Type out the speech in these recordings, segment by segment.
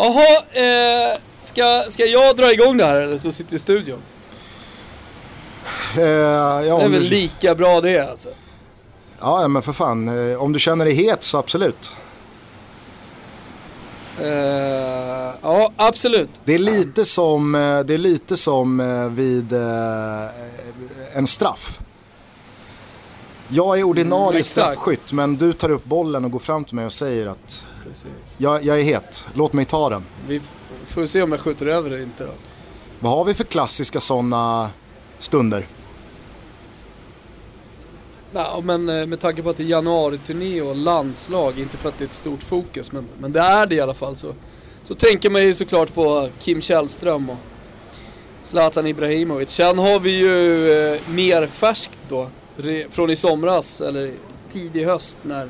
Jaha, eh, ska, ska jag dra igång det här eller så sitter i studion? Eh, ja, Det är väl du, lika bra det alltså. ja, men för fan. Eh, om du känner dig het så absolut. Eh, ja, absolut. Det är lite som, eh, det är lite som vid eh, en straff. Jag är ordinarie Mm, straffskytt men du tar upp bollen och går fram till mig och säger att Precis. jag, jag är het, låt mig ta den. Vi får se om jag skjuter över det inte då. Vad har vi för klassiska sådana stunder? Ja, men eh, med tanke på att det är januari-turné och landslag, inte för att det är ett stort fokus, men, men det är det i alla fall så, så tänker man ju såklart på Kim Källström och Zlatan Ibrahimovic. Sen har vi ju eh, mer färskt då, från i somras, eller tidig höst när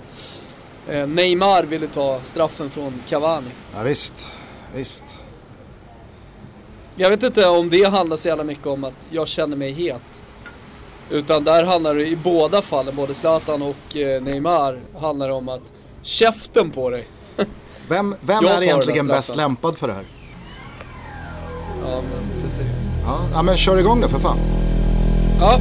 Neymar ville ta straffen från Cavani. Ja, visst, visst. Jag vet inte om det handlar så jävla mycket om att jag känner mig het. Utan där handlar det i båda fallen, både Zlatan och eh, Neymar, handlar det om att käften på dig. Vem, vem är egentligen bäst lämpad för det här? Ja men precis. Ja, ja men kör igång det för fan. Ja.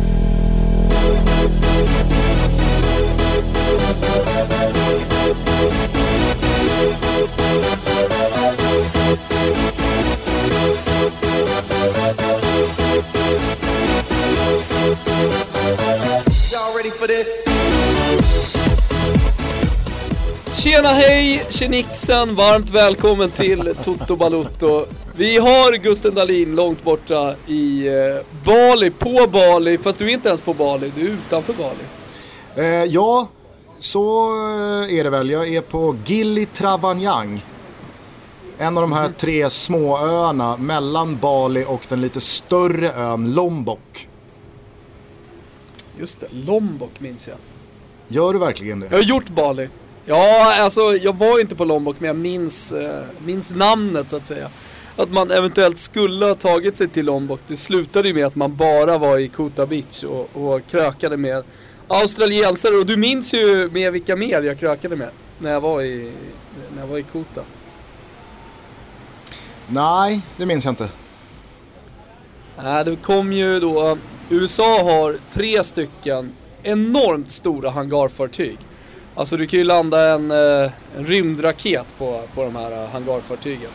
Tjena hej, tjenixen, varmt välkommen till Toto Balutto. Vi har Gusten Dahlin långt borta i eh, Bali, på Bali, fast du är inte ens på Bali, du är utanför Bali. Eh, ja, så eh, är det väl. Jag är på Gili Travanyang. En av de här tre små öarna mellan Bali och den lite större ön Lombok. Just det, Lombok minns jag. Gör du verkligen Jag det? har gjort Bali. Ja, alltså jag var inte på Lombok men jag minns, eh, minns namnet så att säga. Att man eventuellt skulle ha tagit sig till Lombok. Det slutade ju med att man bara var i Kuta Beach och, och krökade med australiensare. Och du minns ju med vilka mer jag krökade med när jag var i, när jag var i Kuta. Nej, det minns jag inte. Nej, det kom ju då, USA har tre stycken enormt stora hangarfartyg. Alltså du kan ju landa en, eh, en rymdraket på, på de här eh, hangarfartygen.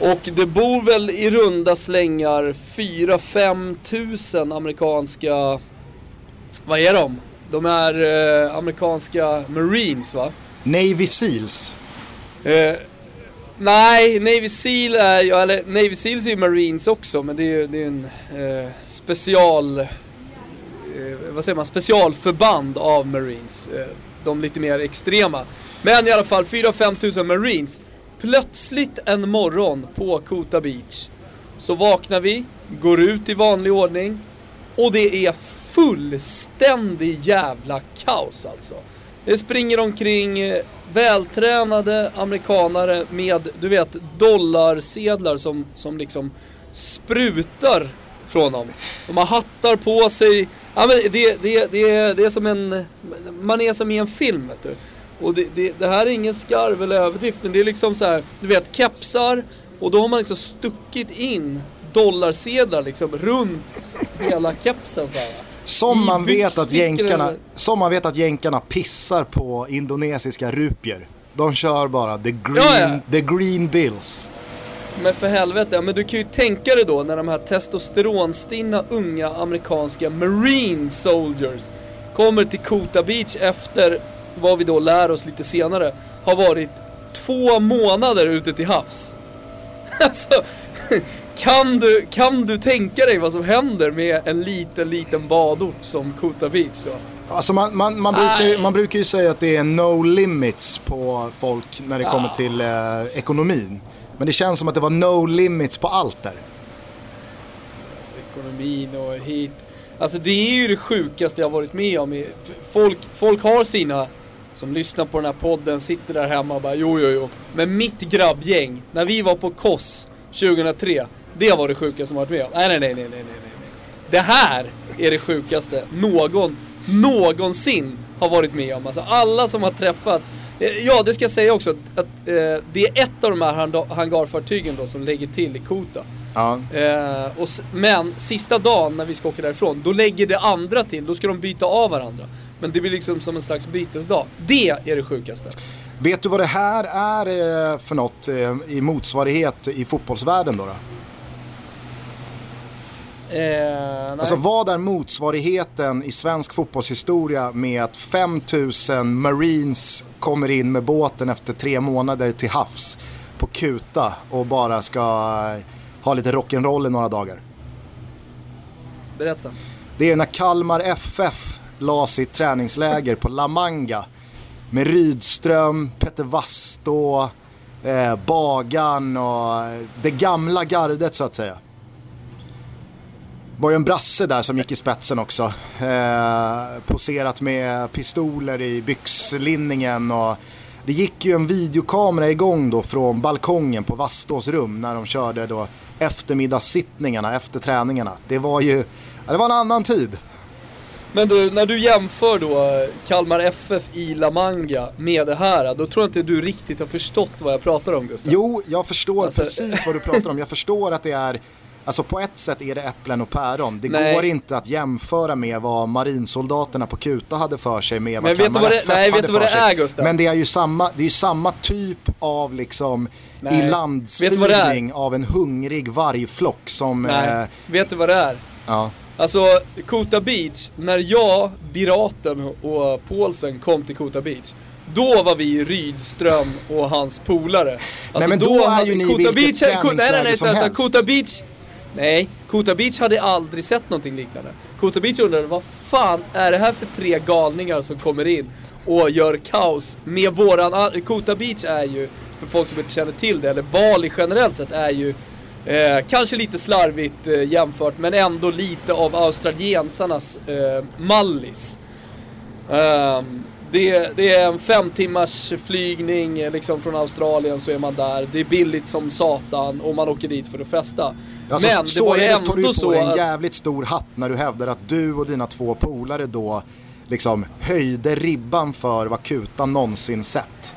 Och det bor väl i runda slängar 4-5 tusen amerikanska, vad är de? De är eh, amerikanska marines va? Navy Seals. Eh, nej, Navy Seal är ju, eller Navy Seals är ju Marines också men det är ju det är en eh, special, eh, vad säger man, specialförband av Marines. Eh, de lite mer extrema. Men i alla fall 4-5 tusen Marines. Plötsligt en morgon på Kuta Beach så vaknar vi, går ut i vanlig ordning och det är fullständig jävla kaos alltså. Det springer omkring eh, vältränade amerikanare med, du vet, dollarsedlar som, som liksom sprutar från dem. De har hattar på sig. Ja, men det, det, det, det är som en, man är som i en film vet du. Och det, det, det här är ingen skarv eller överdrift men det är liksom så här, du vet kepsar och då har man liksom stuckit in dollarsedlar liksom runt hela kepsen så här. Som man, vet att jänkarna, som man vet att jänkarna pissar på indonesiska rupier. De kör bara the green, Ja, ja. The green bills. Men för helvete, men du kan ju tänka dig då när de här testosteronstinna unga amerikanska marine soldiers kommer till Kuta Beach efter vad vi då lär oss lite senare har varit två månader ute till havs. Alltså, kan du, kan du tänka dig vad som händer med en liten, liten badort som Kuta Beach då? Alltså man, man, man, brukar, ju- man brukar ju säga att det är no limits på folk när det kommer till eh, ekonomin. Men det känns som att det var no limits på allt där. Alltså ekonomin och hit. Alltså det är ju det sjukaste jag varit med om. Folk, folk har sina, som lyssnar på den här podden, sitter där hemma och bara jo jo jo. Men mitt grabbgäng, när vi var på KOS 2003, det var det sjukaste som varit med om. Nej nej nej nej nej nej. Det här är det sjukaste någon någonsin har varit med om. Alltså alla som har träffat Eh, Ja, det ska jag säga också. Att, att eh, det är ett av de här hangarfartygen då som lägger till i Kota. Ja. Eh, och, men sista dagen när vi ska åka därifrån, då lägger det andra till. Då ska de byta av varandra. Men det blir liksom som en slags bytesdag. Det är det sjukaste. Vet du vad det här är eh, för något eh, i motsvarighet i fotbollsvärlden då? då? Eh. Alltså vad är motsvarigheten i svensk fotbollshistoria med att 5000 marines kommer in med båten efter tre månader till havs på Kuta och bara ska eh, ha lite rock'n'roll i några dagar? Berätta. Det är när Kalmar FF la sitt träningsläger på La Manga med Rydström, Peter Wastå, eh, Bagan och eh, det gamla gardet så att säga. Var ju en brasse där som gick i spetsen också. Eh, poserat med pistoler i byxlinningen och det gick ju en videokamera igång då från balkongen på Vastås rum när de körde då eftermiddagssittningarna efter träningarna. Det var ju, ja, det var en annan tid. Men du, när du jämför då Kalmar FF i La Manga med det här, då tror jag inte du riktigt har förstått vad jag pratar om Gustav. Jo, jag förstår Alltså- precis vad du pratar om. Jag förstår att det är, alltså på ett sätt är det äpplen och päron. Det Nej. går inte att jämföra med vad marinsoldaterna på Kuta hade för sig med vad Men vet du vad det- nej, vet du vad det är, Gustav? Men det är ju samma, det är samma typ av liksom Nej. Är? ilandstyrning av en hungrig vargflock som, Nej, eh, vet du vad det är? ja. Alltså, Kota Beach, när jag, Piraten och Paulsen kom till Kota Beach då var vi Rydström och hans polare. Alltså Nej, men då är hade- ju ni Kota vilket Beach, nej nej nej, som så, helst. Kota Beach Nej, Kota Beach hade aldrig sett någonting liknande. Kota Beach undrade vad fan är det här för tre galningar som kommer in och gör kaos med våran... Kota Beach är ju, för folk som inte känner till det, eller Bali generellt sett är ju Eh, kanske lite slarvigt eh, jämfört men ändå lite av australiensarnas eh, mallis. Ehm, det, det är en fem timmars flygning eh, liksom från Australien så är man där. Det är billigt som satan och man åker dit för att festa. Alltså, men det var ju således tar du ändå på dig en jävligt stor hatt när du hävdar att du och dina två polare då liksom höjde ribban för vad Kuta någonsin sett.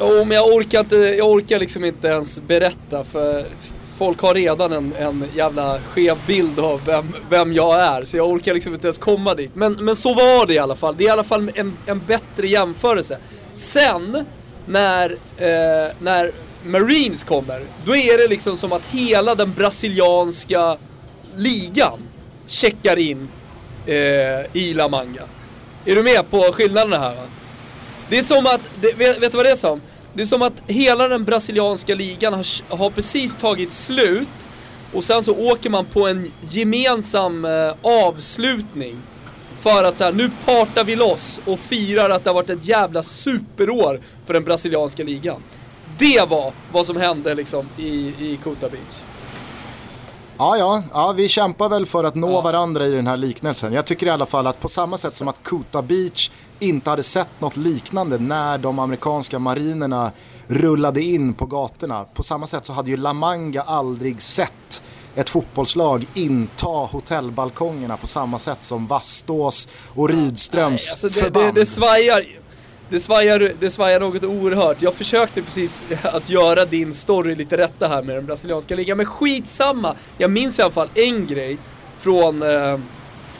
Jo men jag orkar, inte, jag orkar liksom inte ens berätta för folk har redan en, en jävla skev bild av vem, vem jag är. Så jag orkar liksom inte ens komma dit. Men, men så var det i alla fall. Det är i alla fall en, en bättre jämförelse. Sen när, eh, när Marines kommer, då är det liksom som att hela den brasilianska ligan checkar in eh, i La Manga. Är du med på skillnaderna här va? Det är som att, det, vet, vet du vad det är som? Det är som att hela den brasilianska ligan har, har precis tagit slut och sen så åker man på en gemensam eh, avslutning. För att så här, nu partar vi loss och firar att det har varit ett jävla superår för den brasilianska ligan. Det var vad som hände liksom i, i Kota Beach. Ja, ja, ja, vi kämpar väl för att nå Ja. varandra i den här liknelsen. Jag tycker i alla fall att på samma sätt som att Kuta Beach inte hade sett något liknande när de amerikanska marinerna rullade in på gatorna. På samma sätt så hade ju La Manga aldrig sett ett fotbollslag inta hotellbalkongerna på samma sätt som Vastås och Rydströms Nej, alltså det, det, förband. det svajar. Det svajar, det svajar något oerhört. Jag försökte precis att göra din story lite rätta här med den brasilianska ligan, men skitsamma. Jag minns i alla fall en grej från eh,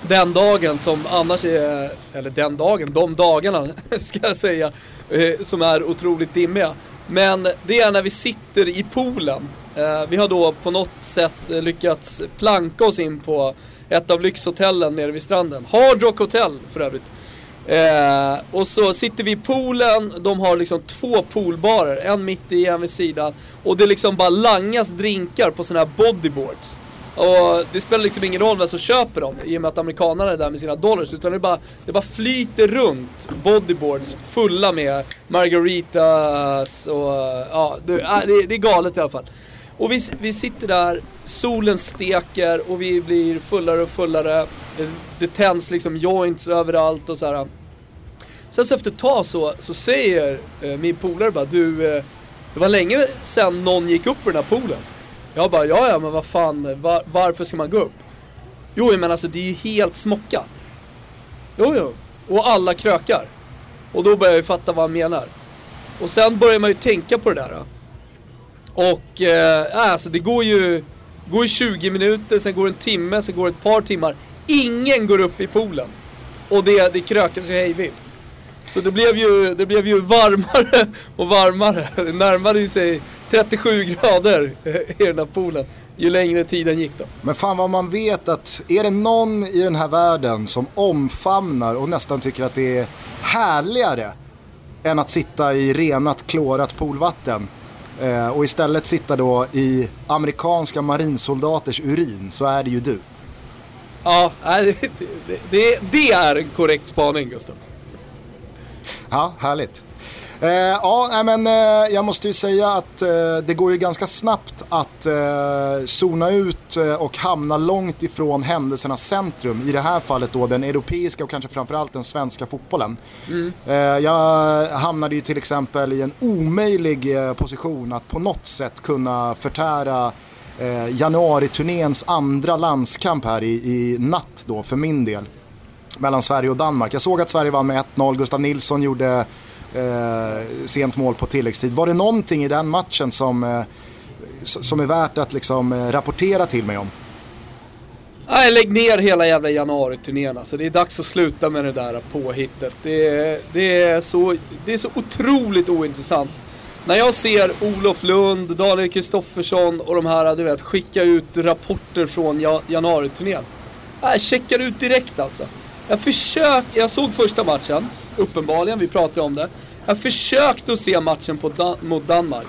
den dagen som annars är, eller den dagen, de dagarna ska jag säga, eh, som är otroligt dimmiga. Men det är när vi sitter i poolen. Eh, vi har då på något sätt eh, lyckats planka oss in på ett av lyxhotellen nere vid stranden. Hard Rock Hotel för övrigt. Eh, och så sitter vi i poolen, de har liksom två poolbarer, en mitt i, en vid sidan. Och det liksom bara langas drinkar på sådana här bodyboards. Och det spelar liksom ingen roll vem som köper dem i och med att amerikanerna är där med sina dollars. Utan det bara, det bara flyter runt bodyboards fulla med margaritas och ja, det, äh, det, det är galet i alla fall. Och vi, vi sitter där, solen steker och vi blir fullare och fullare. Det, det tänds liksom joints överallt och så här. Sen så efter ett tag så, så säger eh, min polare bara du, eh, det var länge sedan någon gick upp i den här poolen. Jag bara ja ja men vad fan, var, varför ska man gå upp? Jo men alltså det är ju helt smockat. Jo jo, och alla krökar. Och då börjar jag ju fatta vad han menar. Och sen börjar man ju tänka på det där. Och eh, alltså det går ju, går ju 20 minuter, sen går det en timme, sen går det ett par timmar. Ingen går upp i poolen. Och det, det krökas ju hejvilt. Så det blev, ju, det blev ju varmare och varmare. Det närmade ju sig 37 grader i den här poolen. Ju längre tiden gick då. Men fan vad man vet att är det någon i den här världen som omfamnar och nästan tycker att det är härligare än att sitta i renat klorat poolvatten eh, och istället sitta då i amerikanska marinsoldaters urin så är det ju du. Ja, det, det, det är en korrekt spaning Gustav. Ja, härligt. Eh, ja, men eh, jag måste ju säga att eh, det går ju ganska snabbt att eh, zona ut eh, och hamna långt ifrån händelsernas centrum. I det här fallet då den europeiska och kanske framförallt den svenska fotbollen. Mm. Eh, jag hamnade ju till exempel i en omöjlig eh, position att på något sätt kunna förtära eh, januariturnéns andra landskamp här i, i natt då för min del. Mellan Sverige och Danmark. Jag såg att Sverige vann med 1-0, Gustav Nilsson gjorde eh, sent mål på tilläggstid. Var det någonting i den matchen som, eh, som är värt att liksom, eh, rapportera till mig om? Nej, lägg ner hela jävla januariturnén alltså. Det är dags att sluta med det där påhittet. Det det är, så, det är så otroligt ointressant. När jag ser Olof Lund, Daniel Kristoffersson och de här, du vet, skicka ut rapporter från januariturnén. Jag checkar ut direkt alltså. Jag försökte, jag såg första matchen, uppenbarligen, vi pratade om det. Jag försökte att se matchen Dan mot Danmark.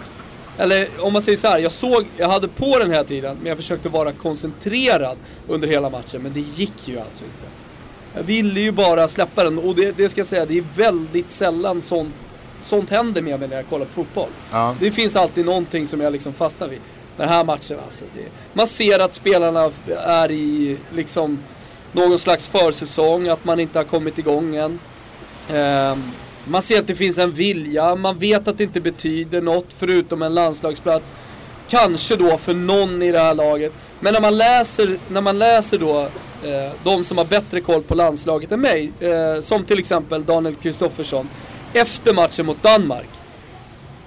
Eller om man säger så här, jag såg, jag hade på den här tiden, men jag försökte vara koncentrerad under hela matchen, men det gick ju alltså inte. Jag ville ju bara släppa den och det, det ska jag säga, det är väldigt sällan sånt, sånt händer med mig när jag kollar på fotboll. Ja. Det finns alltid någonting som jag liksom fastnar vid. Den här matchen alltså, det, man ser att spelarna är i liksom någon slags försäsong, att man inte har kommit igång än. Eh, man ser att det finns en vilja, man vet att det inte betyder något förutom en landslagsplats. Kanske då för någon i det här laget. Men när man läser, när man läser då eh, de som har bättre koll på landslaget än mig, eh, som till exempel Daniel Kristoffersson, efter matchen mot Danmark.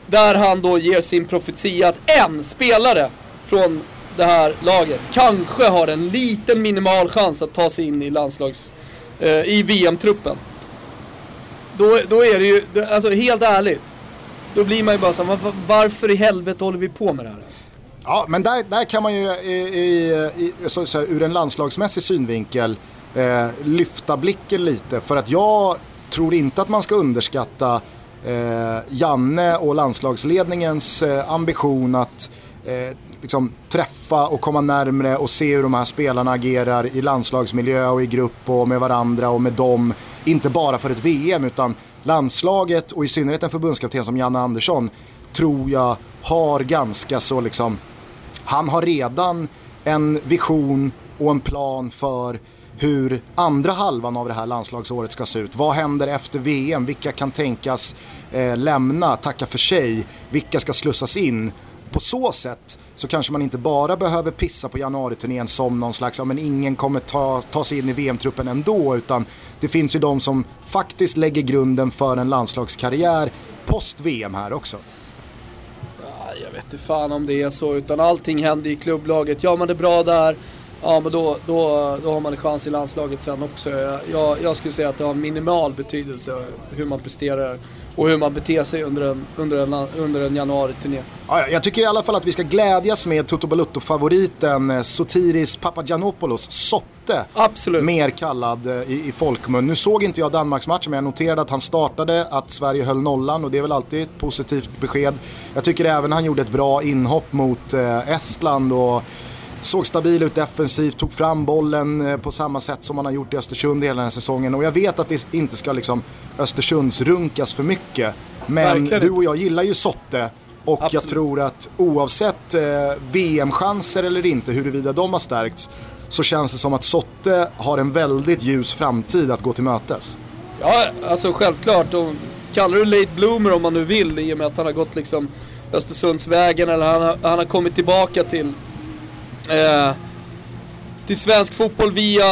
Där han då ger sin profetia att en spelare från det här laget kanske har en liten minimal chans att ta sig in i landslags... Eh, i VM-truppen. Då, då är det ju, alltså helt ärligt. Då blir man ju bara såhär, var, varför i helvete håller vi på med det här ens? Ja, men där, där kan man ju i, i, i, så, så här, ur en landslagsmässig synvinkel eh, lyfta blicken lite. För att jag tror inte att man ska underskatta eh, Janne och landslagsledningens eh, ambition att eh, liksom, träffa och komma närmre och se hur de här spelarna agerar i landslagsmiljö och i grupp och med varandra och med dem. Inte bara för ett VM utan landslaget och i synnerhet en förbundskapten som Janne Andersson tror jag har ganska så liksom, han har redan en vision och en plan för hur andra halvan av det här landslagsåret ska se ut. Vad händer efter VM? Vilka kan tänkas eh, lämna, tacka för sig? Vilka ska slussas in? På så sätt så kanske man inte bara behöver pissa på januariturnén som någon slags, ja men ingen kommer ta, ta sig in i VM-truppen ändå utan det finns ju de som faktiskt lägger grunden för en landslagskarriär post-VM här också. jag vet inte fan om det är så utan allting händer i klubblaget. Gör man det bra där, ja men då, då, då har man en chans i landslaget sen också. Jag, jag skulle säga att det har minimal betydelse hur man presterar och hur man beter sig under en, under en, under en januari-turné. Ja, jag tycker i alla fall att vi ska glädjas med Toto Balutto-favoriten eh, Sotiris Papagiannopoulos, Sotte. Absolut. Mer kallad eh, i, i folkmun. Nu såg inte jag Danmarksmatchen men jag noterade att han startade, att Sverige höll nollan och det är väl alltid ett positivt besked. Jag tycker även han gjorde ett bra inhopp mot eh, Estland och såg stabil ut defensivt, tog fram bollen eh, på samma sätt som man har gjort i Östersund hela den här säsongen. Och jag vet att det inte ska liksom Östersundsrunkas för mycket. Men Verkligen. du och jag gillar ju Sotte. Och Absolut. jag tror att oavsett eh, VM-chanser eller inte, huruvida de har stärkts, så känns det som att Sotte har en väldigt ljus framtid att gå till mötes. Ja, alltså självklart. Och kallar du late bloomer om man nu vill i och med att han har gått liksom Östersundsvägen eller han har, han har kommit tillbaka till eh, till svensk fotboll via,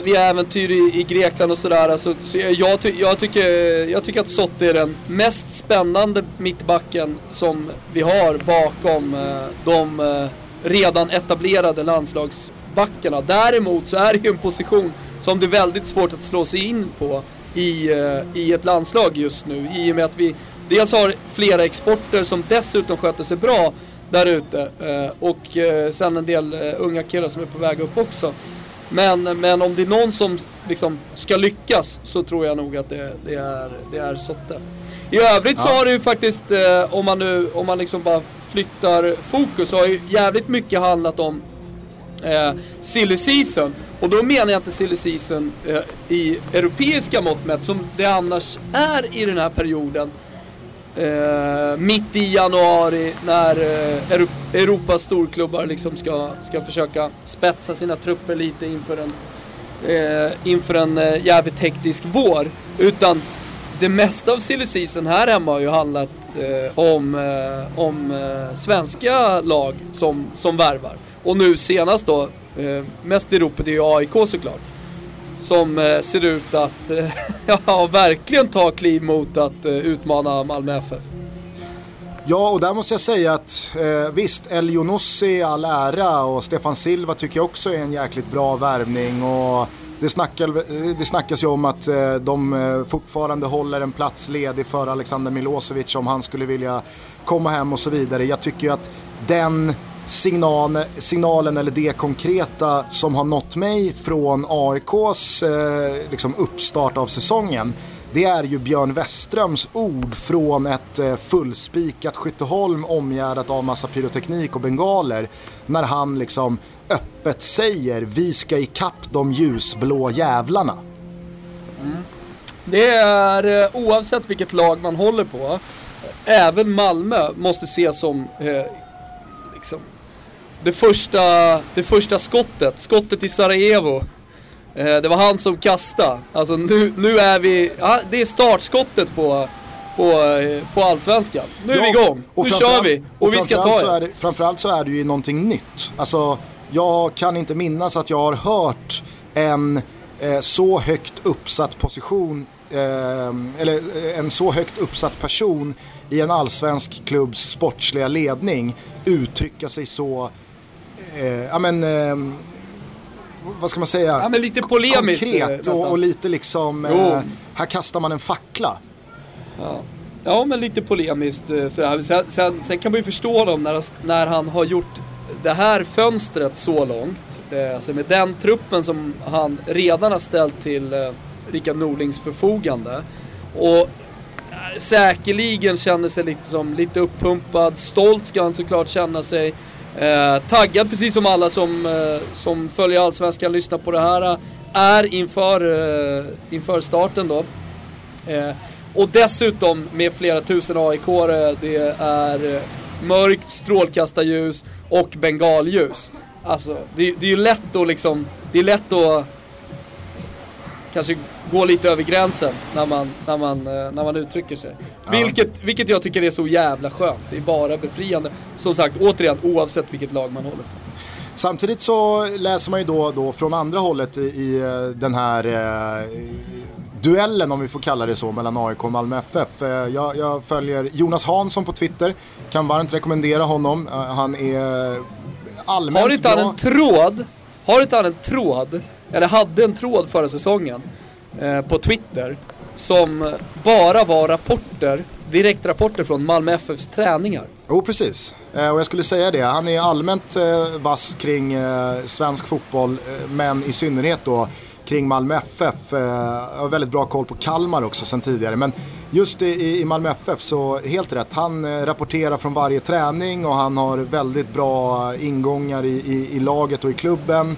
via äventyr i, i Grekland och sådär. Alltså, så jag, ty, jag, tycker, jag tycker att Sotte är den mest spännande mittbacken som vi har bakom eh, de eh, redan etablerade landslagsbackarna. Däremot så är det ju en position som det är väldigt svårt att slå sig in på i, eh, i ett landslag just nu. I och med att vi dels har flera exporter som dessutom sköter sig bra där ute. Eh, och eh, sen en del eh, unga killar som är på väg upp också. Men, men om det är någon som liksom ska lyckas så tror jag nog att det, det är, det är Sotte. I övrigt ja. så har det ju faktiskt, om man nu, om man liksom bara flyttar fokus, så har ju jävligt mycket handlat om eh, silly season. Och då menar jag inte silly season eh, i europeiska mått mätt, som det annars är i den här perioden eh, mitt i januari när eh, Europas storklubbar liksom ska, ska försöka spetsa sina trupper lite inför en, eh, inför en eh, jävligt hektisk vår. Utan det mesta av silly season här hemma har ju handlat eh, om, eh, om eh, svenska lag som, som värvar. Och nu senast då, eh, mest i ropet är ju AIK såklart som eh, ser ut att eh, ja, verkligen ta kliv mot att eh, utmana Malmö FF. Ja, och där måste jag säga att eh, visst, El i all ära och Stefan Silva tycker jag också är en jäkligt bra värvning. Och det, snackar, eh, det snackas ju om att eh, de eh, fortfarande håller en plats ledig för Alexander Milosevic om han skulle vilja komma hem och så vidare. Jag tycker ju att den signal, signalen eller det konkreta som har nått mig från AIKs eh, liksom uppstart av säsongen det är ju Björn Westströms ord från ett eh, fullspikat Skytteholm omgärdat av massa pyroteknik och bengaler när han liksom öppet säger vi ska ikapp de ljusblå jävlarna. Mm. Det är eh, oavsett vilket lag man håller på, även Malmö måste ses som eh, liksom, det första, det första skottet, skottet i Sarajevo. Eh, det var han som kastade. Alltså nu, nu är vi, ja, det är startskottet på, på, eh, på allsvenskan. Nu är ja, vi igång, nu kör vi och, och vi ska ta det. Framförallt så är det ju någonting nytt. Alltså, jag kan inte minnas att jag har hört en eh, så högt uppsatt position, eh, eller eh, en så högt uppsatt person i en allsvensk klubbs sportsliga ledning uttrycka sig så ja men, eh, vad ska man säga? Ja men lite polemiskt Konkret och, och, lite liksom, eh, här kastar man en fackla. Ja. Ja men lite polemiskt eh, sådär. Sen, sen, sen, kan man ju förstå dem när, när han har gjort det här fönstret så långt. Eh, alltså med den truppen som han redan har ställt till eh, Rickard Norlings förfogande. Och eh, säkerligen känner sig lite som lite uppumpad. Stolt ska han såklart känna sig. Eh, taggad precis som alla som, eh, som följer Allsvenskan lyssnar på det här eh, är inför, eh, inför starten då. Eh, och dessutom med flera tusen aik eh, det är eh, mörkt strålkastarljus och bengalljus. Alltså det, det är ju lätt att liksom, det är lätt att kanske gå lite över gränsen när man, när man, eh, när man uttrycker sig. Ja. Vilket, vilket jag tycker är så jävla skönt. Det är bara befriande. Som sagt, återigen, oavsett vilket lag man håller på. Samtidigt så läser man ju då, då från andra hållet i, i eh, den här eh, duellen, om vi får kalla det så, mellan AIK och Malmö FF. Eh, jag, jag, följer Jonas Hansson på Twitter, kan varmt rekommendera honom. Han är allmänt Har inte han en tråd? Har inte han en tråd? Eller hade en tråd förra säsongen Eh, på Twitter som bara var rapporter, direktrapporter från Malmö FFs träningar. Jo, precis. Eh, och jag skulle säga det, han är allmänt eh, vass kring eh, svensk fotboll, eh, men i synnerhet då kring Malmö FF. Eh, jag har väldigt bra koll på Kalmar också sen tidigare. Men just i, Malmö FF så helt rätt. Han rapporterar från varje träning och han har väldigt bra ingångar i, i, i laget och i klubben.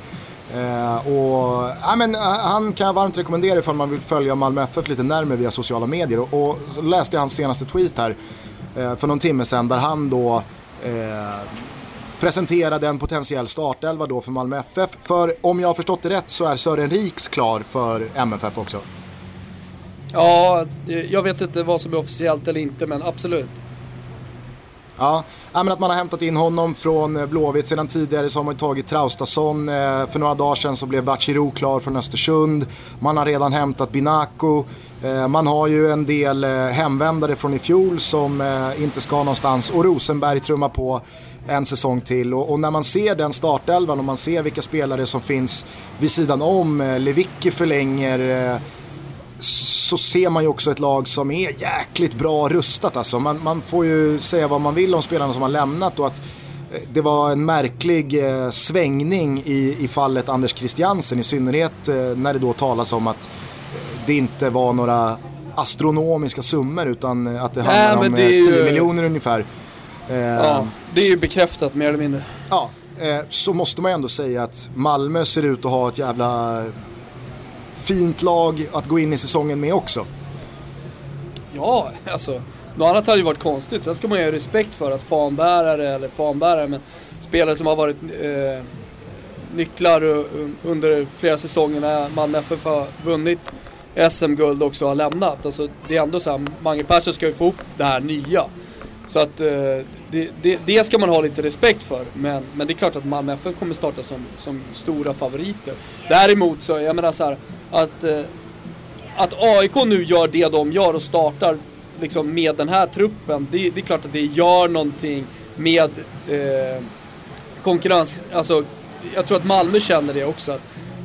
Eh, och, ja, men, eh, han kan jag varmt rekommendera ifall man vill följa Malmö FF lite närmare via sociala medier. Och, och så läste jag hans senaste tweet här eh, för någon timme sedan där han då eh, presenterade en potentiell startelva då för Malmö FF. För om jag har förstått det rätt så är Sören Riks klar för MFF också. Ja, jag vet inte vad som är officiellt eller inte men absolut. Ja, men att man har hämtat in honom från eh, Blåvitt. Sedan tidigare så har man tagit Traustason. Eh, för några dagar sedan så blev Bachirou klar från Östersund. Man har redan hämtat Binako. Eh, man har ju en del hemvändare från i fjol som inte ska någonstans. Och Rosenberg trummar på en säsong till. Och, och, när man ser den startelvan och man ser vilka spelare som finns vid sidan om. Lewicki förlänger så ser man ju också ett lag som är jäkligt bra rustat. Alltså. Man, man får ju säga vad man vill om spelarna som har lämnat och att eh, det var en märklig eh, svängning i, i fallet Anders Christiansen i synnerhet eh, när det då talas om att det inte var några astronomiska summor utan att det handlar om 10 ju... miljoner ungefär. Ja, det är ju bekräftat mer eller mindre. Ja, så måste man ju ändå säga att Malmö ser ut att ha ett jävla fint lag att gå in i säsongen med också. Ja, alltså. Något annat hade ju varit konstigt. Sen ska man ju ha respekt för att fanbärare, eller fanbärare, men spelare som har varit eh, nycklar under flera säsonger när Malmö FF har vunnit SM-guld också har lämnat. Alltså, det är ändå så här, Mange Persson ska ju få upp det här nya. Så att eh, det, det, det, ska man ha lite respekt för. Men, men det är klart att Malmö FF kommer starta som, som stora favoriter. Däremot så, jag menar så här, att, eh, att AIK nu gör det de gör och startar liksom med den här truppen. Det, det är klart att det gör någonting med eh, konkurrens. Alltså, jag tror att Malmö känner det också. Att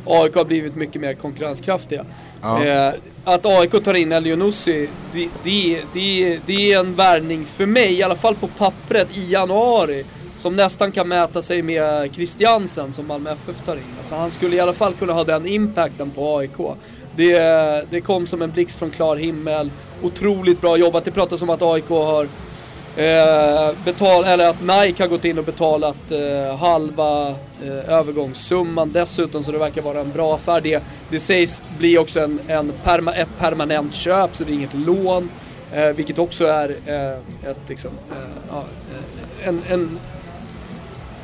AIK har blivit mycket mer konkurrenskraftiga. Ja. Eh, att AIK tar in Elionussi, det, det, det, det är en värvning för mig, i alla fall på pappret, i januari. Som nästan kan mäta sig med Christiansen som Malmö FF tar in. Alltså han skulle i alla fall kunna ha den impacten på AIK. Det, det kom som en blixt från klar himmel. Otroligt bra jobbat. Det pratas om att AIK har eh, betalat, eller att Nike har gått in och betalat eh, halva eh, övergångssumman dessutom så det verkar vara en bra affär. Det, det sägs bli också en, en perma, ett permanent köp så det är inget lån. Eh, vilket också är eh, ett, liksom, eh, eh en, en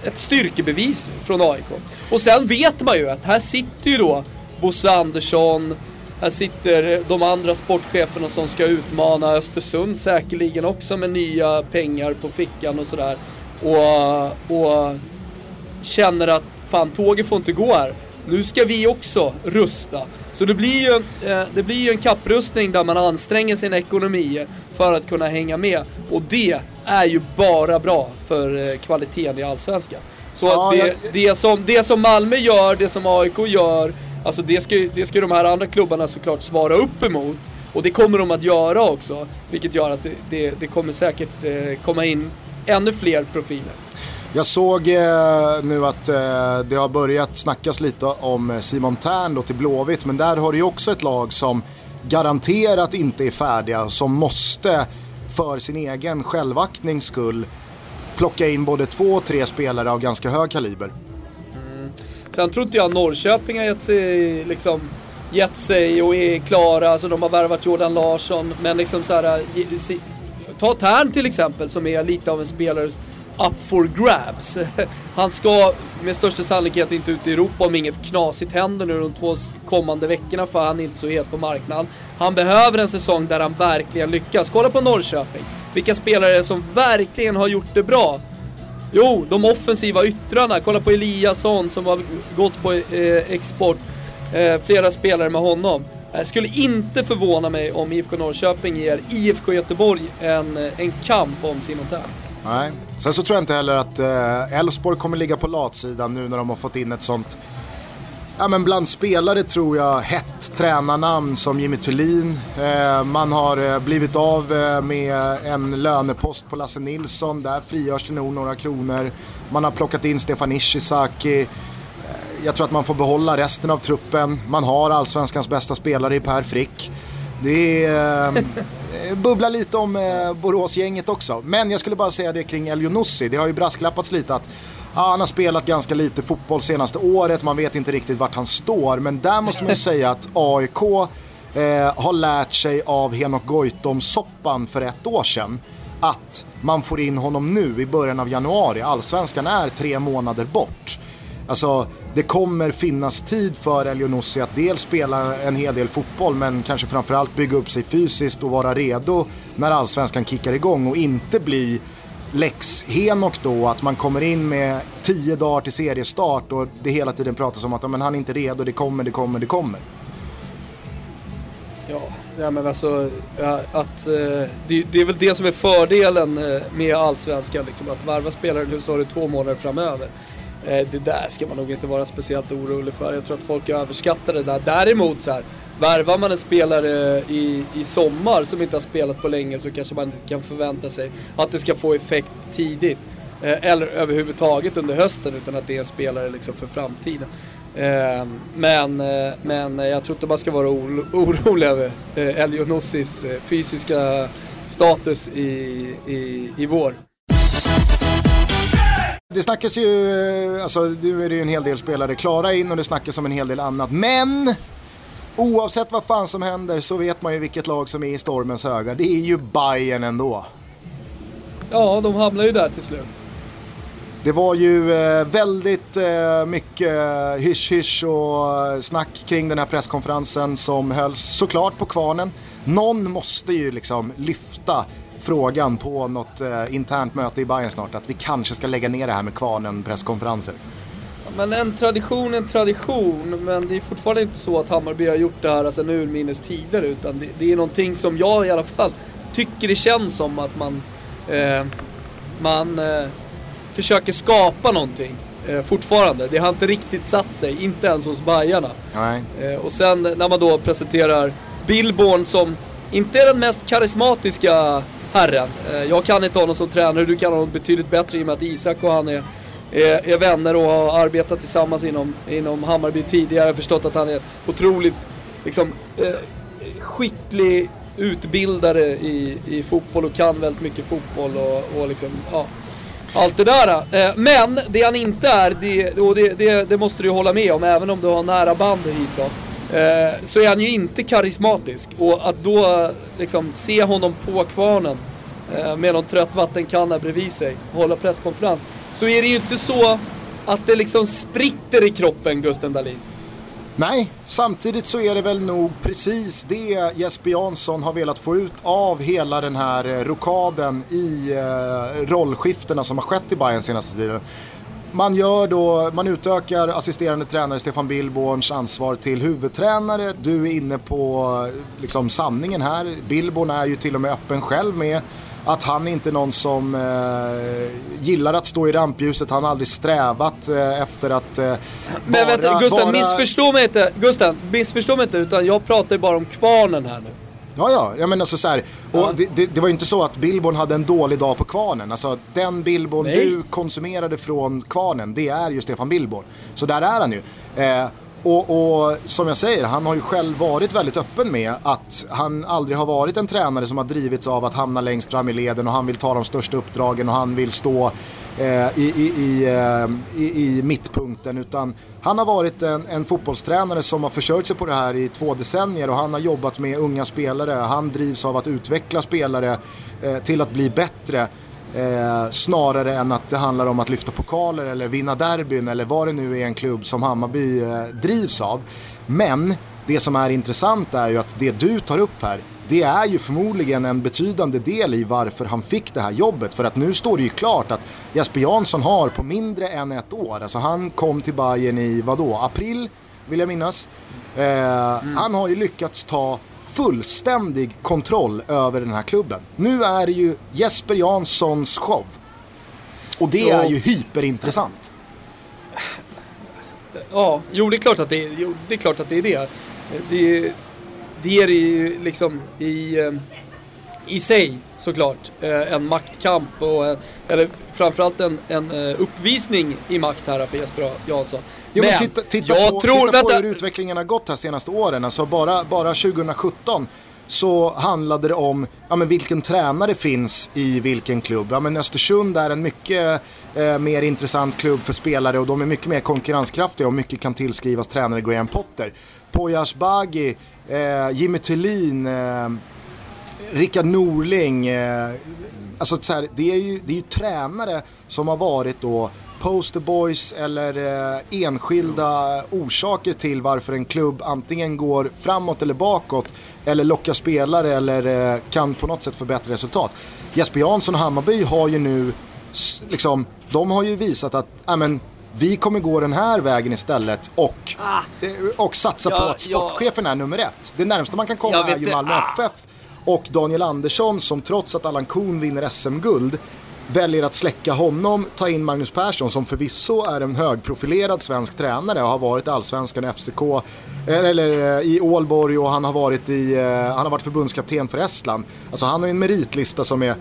ett styrkebevis från AIK. Och sen vet man ju att här sitter ju då Bosse Andersson, här sitter de andra sportcheferna som ska utmana Östersund säkerligen också med nya pengar på fickan och sådär. Och, och känner att fan tåget får inte gå här. Nu ska vi också rusta. Så det blir ju, eh, det blir ju en kapprustning där man anstränger sina ekonomier för att kunna hänga med. Och det är ju bara bra för eh, kvaliteten i Allsvenskan. Så ja, det, jag... det, som, det som Malmö gör, det som AIK gör, alltså det ska, det ska de här andra klubbarna såklart svara upp emot. Och det kommer de att göra också. Vilket gör att det, det, det kommer säkert eh, komma in ännu fler profiler. Jag såg eh, nu att eh, det har börjat snackas lite om eh, Simon Tern då till Blåvitt. Men där har du ju också ett lag som garanterat inte är färdiga. Som måste för sin egen självaktnings skull plocka in både två och tre spelare av ganska hög kaliber. Mm. Sen tror inte jag Norrköping har gett sig, liksom, gett sig och är klara. Alltså de har värvat Jordan Larsson. Men liksom så här, eh, ta Tern till exempel som är lite av en spelare up for grabs. Han ska med största sannolikhet inte ut i Europa om inget knasigt händer nu de två kommande veckorna för han är inte så het på marknaden. Han behöver en säsong där han verkligen lyckas. Kolla på Norrköping. Vilka spelare som verkligen har gjort det bra. Jo, de offensiva yttrarna. Kolla på Eliasson som har gått på eh, export. Eh, flera spelare med honom. Det skulle inte förvåna mig om IFK Norrköping ger IFK Göteborg en, eh, en kamp om Simon Tern. Nej, sen så tror jag inte heller att eh, Elfsborg eh, kommer ligga på latsidan nu när de har fått in ett sånt Ja men bland spelare tror jag hett tränarnamn som Jimmy Thulin. Eh, man har eh, blivit av eh, med en lönepost på Lasse Nilsson. Där frigörs det nog några kronor. Man har plockat in Stefan Ishizaki. Eh, jag tror att man får behålla resten av truppen. Man har allsvenskans bästa spelare i Per Frick. Det är, eh, Eh, bubblar lite om eh, Boråsgänget också. Men jag skulle bara säga det kring Elionossi. Det har ju brasklappats lite att ja, han har spelat ganska lite fotboll senaste året. Man vet inte riktigt vart han står. Men där måste man ju säga att AIK eh, har lärt sig av Henok Goitom-soppan för ett år sedan. Att man får in honom nu i början av januari. Allsvenskan är tre månader bort. Alltså, det kommer finnas tid för Elionossi att dels spela en hel del fotboll men kanske framförallt bygga upp sig fysiskt och vara redo när allsvenskan kickar igång och inte bli Lex Henok då, att man kommer in med tio dagar till seriestart och det hela tiden pratas om att men han är inte redo, det kommer, det kommer, det kommer. Ja, ja men alltså att eh, det, det, är väl det som är fördelen eh, med allsvenskan, liksom, att varva spelare nu så har du två månader framöver. Eh, det där ska man nog inte vara speciellt orolig för. Jag tror att folk överskattar det där. Däremot så här, värvar man en spelare i, i sommar som inte har spelat på länge så kanske man inte kan förvänta sig att det ska få effekt tidigt. Eh, eller överhuvudtaget under hösten utan att det är en spelare liksom för framtiden. Eh, men, men jag tror inte man ska vara orolig över Elionossis fysiska status i, i, i vår. Det snackas ju, alltså nu är det ju en hel del spelare klara in och det snackas om en hel del annat. Men oavsett vad fan som händer så vet man ju vilket lag som är i stormens öga. Det är ju Bayern ändå. Ja, de hamnar ju där till slut. Det var ju eh, väldigt eh, mycket hysch-hysch och snack kring den här presskonferensen som hölls såklart på Kvarnen. Någon måste ju liksom lyfta frågan på något eh, internt möte i Bayern snart att vi kanske ska lägga ner det här med Kvarnen presskonferenser. Men en tradition en tradition, men det är fortfarande inte så att Hammarby har gjort det här sedan urminnes tider utan det, det, är någonting som jag i alla fall tycker det känns som att man, eh, man eh, försöker skapa någonting eh, fortfarande. Det har inte riktigt satt sig, inte ens hos Bajarna. Eh, och sen när man då presenterar Billborn som inte är den mest karismatiska herren. Eh, jag kan inte honom som tränare, du kan honom betydligt bättre i och med att Isak och han är, är, är vänner och har arbetat tillsammans inom, inom Hammarby tidigare. Jag har förstått att han är otroligt liksom, eh, skicklig utbildare i, i fotboll och kan väldigt mycket fotboll och, och liksom, ja, allt det där. Eh, men det han inte är, det, och det, det, det måste du ju hålla med om, även om du har nära band hit då. Eh, så är han ju inte karismatisk. Och att då liksom se honom på kvarnen eh, med någon trött vattenkanna bredvid sig och hålla presskonferens. Så är det ju inte så att det liksom spritter i kroppen, Gusten Dahlin. Nej, samtidigt så är det väl nog precis det Jesper Jansson har velat få ut av hela den här rokaden i eh, rollskiftena som har skett i Bayern senaste tiden. Man gör då, man utökar assisterande tränare Stefan Billborns ansvar till huvudtränare. Du är inne på liksom sanningen här. Billborn är ju till och med öppen själv med att han inte är någon som eh, gillar att stå i rampljuset. Han har aldrig strävat eh, efter att eh, Men vänta, Gusten, vara... missförstå mig inte. Gusten, missförstå mig inte. Utan jag pratar ju bara om kvarnen här nu. Ja, ja, jag menar så, så här, och ja. det, det, det, var ju inte så att Billborn hade en dålig dag på kvarnen. Alltså den Billborn du konsumerade från kvarnen, det är ju Stefan Billborn. Så där är han ju. Eh, och, och, som jag säger, han har ju själv varit väldigt öppen med att han aldrig har varit en tränare som har drivits av att hamna längst fram i leden och han vill ta de största uppdragen och han vill stå eh, i, i, i, eh, i, mittpunkten. Utan han har varit en, en fotbollstränare som har försörjt sig på det här i två decennier och han har jobbat med unga spelare. Han drivs av att utveckla spelare eh, till att bli bättre. Eh, snarare än att det handlar om att lyfta pokaler eller vinna derbyn eller vad det nu är en klubb som Hammarby eh, drivs av. Men det som är intressant är ju att det du tar upp här det är ju förmodligen en betydande del i varför han fick det här jobbet. För att nu står det ju klart att Jesper Jansson har på mindre än ett år, alltså han kom till Bayern i vadå, april vill jag minnas. Eh, mm. Han har ju lyckats ta fullständig kontroll över den här klubben. Nu är det ju Jesper Janssons show. Och det är ju hyperintressant. Ja, jo det är klart att det är, jo, det, är, klart att det, är det. Det, det är ju liksom i, eh, i sig såklart eh, en maktkamp och en, eller framförallt en, en eh, uppvisning i makt här för Jesper Jansson. Jo, men, men titta, titta, jag på, tror, titta på hur utvecklingen har gått här senaste åren. Alltså bara, bara 2017 så handlade det om ja, men vilken tränare finns i vilken klubb. Ja, men Östersund är en mycket eh, mer intressant klubb för spelare och de är mycket mer konkurrenskraftiga och mycket kan tillskrivas tränare Graham Potter. Poya Asbaghi, eh, Jimmy Thulin, eh, Rickard Norling. Eh, alltså så här, det, är ju, det är ju tränare som har varit då posterboys eller eh, enskilda orsaker till varför en klubb antingen går framåt eller bakåt eller lockar spelare eller eh, kan på något sätt förbättra resultat. Jesper Jansson och Hammarby har ju nu, liksom, de har ju visat att, ja men vi kommer gå den här vägen istället och, ah. Eh, och satsa ja, på att sportchefen ja. är nummer ett. Det närmsta man kan komma är ju Malmö ah. FF och Daniel Andersson som trots att Allan Kuhn vinner SM-guld väljer att släcka honom, ta in Magnus Persson som förvisso är en högprofilerad svensk tränare och har varit allsvenskan i FCK, eh, eller eh, i Ålborg och han har varit, i, han har varit förbundskapten för Estland. Alltså han har en meritlista som är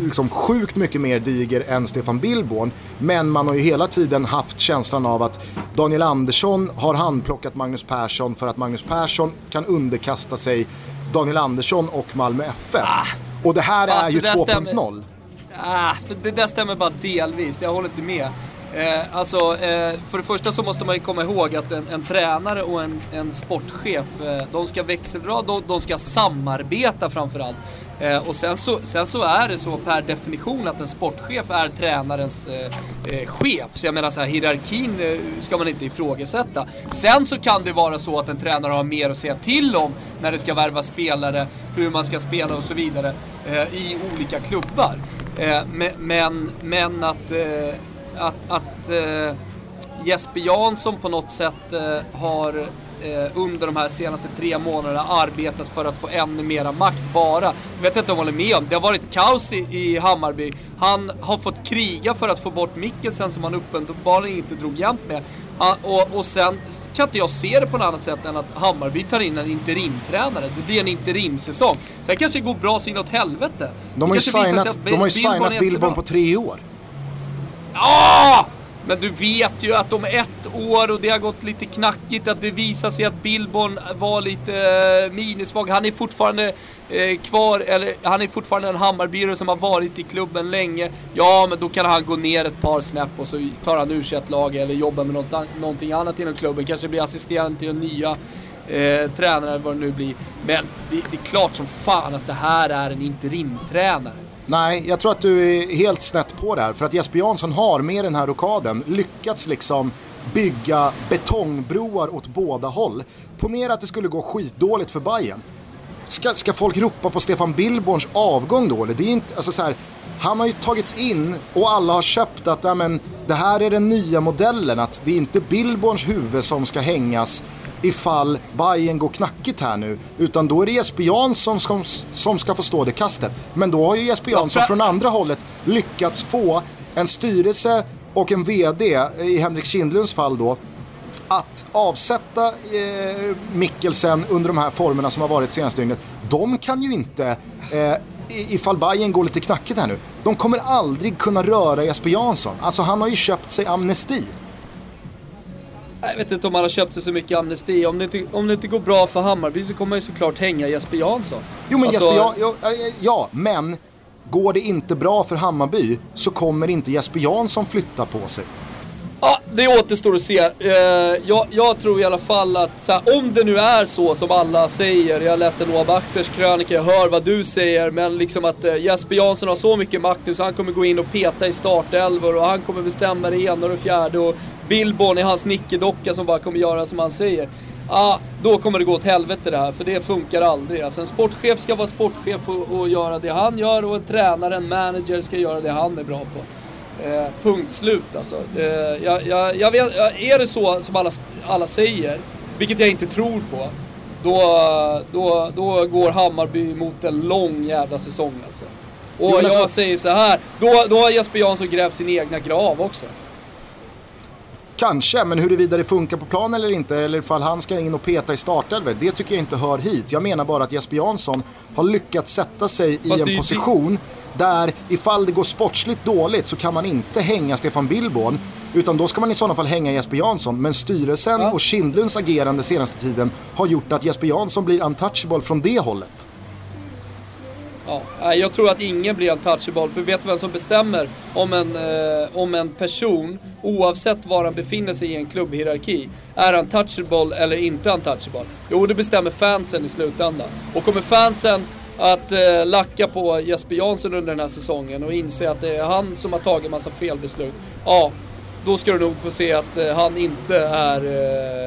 liksom sjukt mycket mer diger än Stefan Billborn. Men man har ju hela tiden haft känslan av att Daniel Andersson har handplockat Magnus Persson för att Magnus Persson kan underkasta sig Daniel Andersson och Malmö FF. Ah, och det här är ju 2.0. Ah, det där stämmer bara delvis, jag håller inte med. Eh, alltså, eh, för det första så måste man ju komma ihåg att en, en tränare och en, en sportchef, eh, de ska växeldra, de, de ska samarbeta framförallt. Eh, och sen så, sen så är det så per definition att en sportchef är tränarens eh, eh, chef. Så jag menar så här, hierarkin eh, ska man inte ifrågasätta. Sen så kan det vara så att en tränare har mer att säga till om när det ska värva spelare, hur man ska spela och så vidare eh, i olika klubbar. Eh, men, men att, eh, att, att eh, Jesper Jansson på något sätt eh, har under de här senaste tre månaderna arbetat för att få ännu mera makt bara. Jag vet inte om jag håller med om. Det har varit kaos i, i Hammarby. Han har fått kriga för att få bort Mikkelsen som han uppenbarligen inte drog jämt med. Han, och, och sen kan inte jag se det på något annat sätt än att Hammarby tar in en interimtränare. Det blir en interimsäsong. Sen kanske det går bra så inåt helvete. De har ju signat, de har ju signat Billborn på tre år. Ja! Men du vet ju att om ett år och det har gått lite knackigt, att det visar sig att Billborn var lite eh, minisvag. Han är fortfarande eh, kvar, eller han är fortfarande en Hammarbyare som har varit i klubben länge. Ja, men då kan han gå ner ett par snäpp och så tar han ur sig ett lag eller jobbar med något, någonting annat inom klubben. Kanske blir assisterande till den nya eh, tränaren eller vad det nu blir. Men det, det är klart som fan att det här är en interimtränare. Nej, jag tror att du är helt snett på det här. För att Jesper Jansson har med den här rokaden lyckats liksom bygga betongbroar åt båda håll. Ponera att det skulle gå skitdåligt för Bayern. Ska, ska folk ropa på Stefan Billborns avgång då? Det är inte, alltså så här, han har ju tagits in och alla har köpt att ja, men, det här är den nya modellen. Att det är inte Billborns huvud som ska hängas ifall Bayern går knackigt här nu. Utan då är det Jesper Jansson som, som ska få stå det kastet. Men då har ju Jesper Jansson från andra hållet lyckats få en styrelse och en VD, i Henrik Kindlunds fall då, att avsätta eh, Mikkelsen under de här formerna som har varit senaste dygnet. De kan ju inte, eh, ifall Bayern går lite knackigt här nu, de kommer aldrig kunna röra Jesper Jansson. Alltså han har ju köpt sig amnesti. Jag vet inte om han har köpt sig så mycket amnesti. Om det, inte, om det inte går bra för Hammarby så kommer man ju såklart hänga Jesper Jansson. Jo men alltså... Jesper Jansson, ja, ja, men går det inte bra för Hammarby så kommer inte Jesper Jansson flytta på sig. Ja, det återstår att se. Eh, jag, jag, tror i alla fall att här, om det nu är så som alla säger, jag läste Noah Bachters krönika, jag hör vad du säger, men liksom att eh, Jesper Jansson har så mycket makt nu så han kommer gå in och peta i startelvor och han kommer bestämma det ena och det fjärde och Billborn är hans nickedocka som bara kommer göra som han säger. Ah, då kommer det gå åt helvete det här, för det funkar aldrig. Alltså en sportchef ska vara sportchef och, och göra det han gör och en tränare, en manager ska göra det han är bra på. Eh, punkt slut alltså. Eh, jag, jag, jag vet, är det så som alla, alla säger, vilket jag inte tror på, då, då, då går Hammarby mot en lång jävla säsong alltså. Och jo, jag så... säger så här, då, då har Jesper Jansson grävt sin egna grav också. Kanske, men huruvida det funkar på plan eller inte, eller ifall han ska in och peta i startelver, det tycker jag inte hör hit. Jag menar bara att Jesper Jansson har lyckats sätta sig Fast i en position där ifall det går sportsligt dåligt så kan man inte hänga Stefan Billborn. Utan då ska man i sådana fall hänga Jesper Jansson. Men styrelsen ja. och Kindlunds agerande senaste tiden har gjort att Jesper Jansson blir untouchable från det hållet. Ja, jag tror att ingen blir untouchable, för vet du vem som bestämmer om en, eh, om en person, oavsett var han befinner sig i en klubbhierarki, är untouchable eller inte untouchable? Jo, det bestämmer fansen i slutändan. Och kommer fansen att eh, lacka på Jesper Jansson under den här säsongen och inse att det är han som har tagit massa felbeslut, ja, då ska du nog få se att eh, han inte är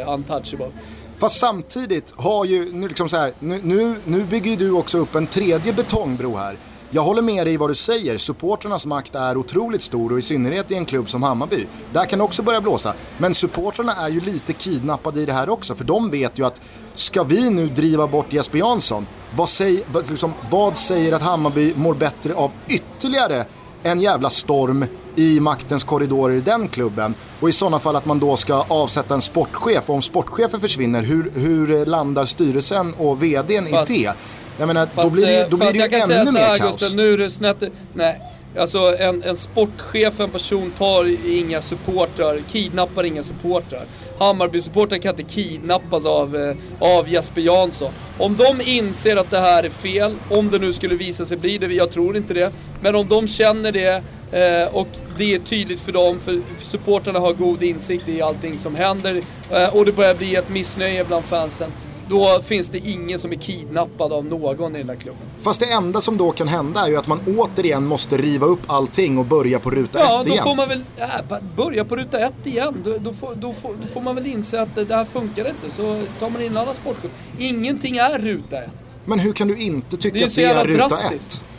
eh, untouchable. Fast samtidigt har ju, nu, liksom så här, nu, nu, nu bygger du också upp en tredje betongbro här. jag håller med dig i vad du säger. Supporternas makt är otroligt stor och i synnerhet i en klubb som Hammarby. Där kan det också börja blåsa. Men supporterna är ju lite kidnappade i det här också. För de vet ju att ska vi nu driva bort Jesper Jansson, vad, säg, liksom, vad säger att Hammarby mår bättre av ytterligare en jävla storm i maktens korridorer i den klubben. Och i sådana fall att man då ska avsätta en sportchef. Och om sportchefen försvinner, hur, hur landar styrelsen och vdn fast, i det? Jag menar, fast, då blir det, då blir det ju ännu mer kaos. Gusten, nu är det snett, nej. Alltså en, en sportchef, en person tar inga supportrar, kidnappar inga supportrar. Hammarby-supportrar kan inte kidnappas av, eh, av Jesper Jansson. Om de inser att det här är fel, om det nu skulle visa sig bli det, jag tror inte det. Men om de känner det eh, och det är tydligt för dem, för supportrarna har god insikt i allting som händer eh, och det börjar bli ett missnöje bland fansen. Då finns det ingen som är kidnappad av någon i den där klubben. Fast det enda som då kan hända är ju att man återigen måste riva upp allting och börja på ruta ja, ett igen. Ja, då får man väl äh, börja på ruta ett igen. Då, då, får, då, får, då, får, man väl inse att det, det här funkar inte. Så tar man in en annan sportchef. Ingenting är ruta ett. Men hur kan du inte tycka det att det är ruta drastiskt. ett?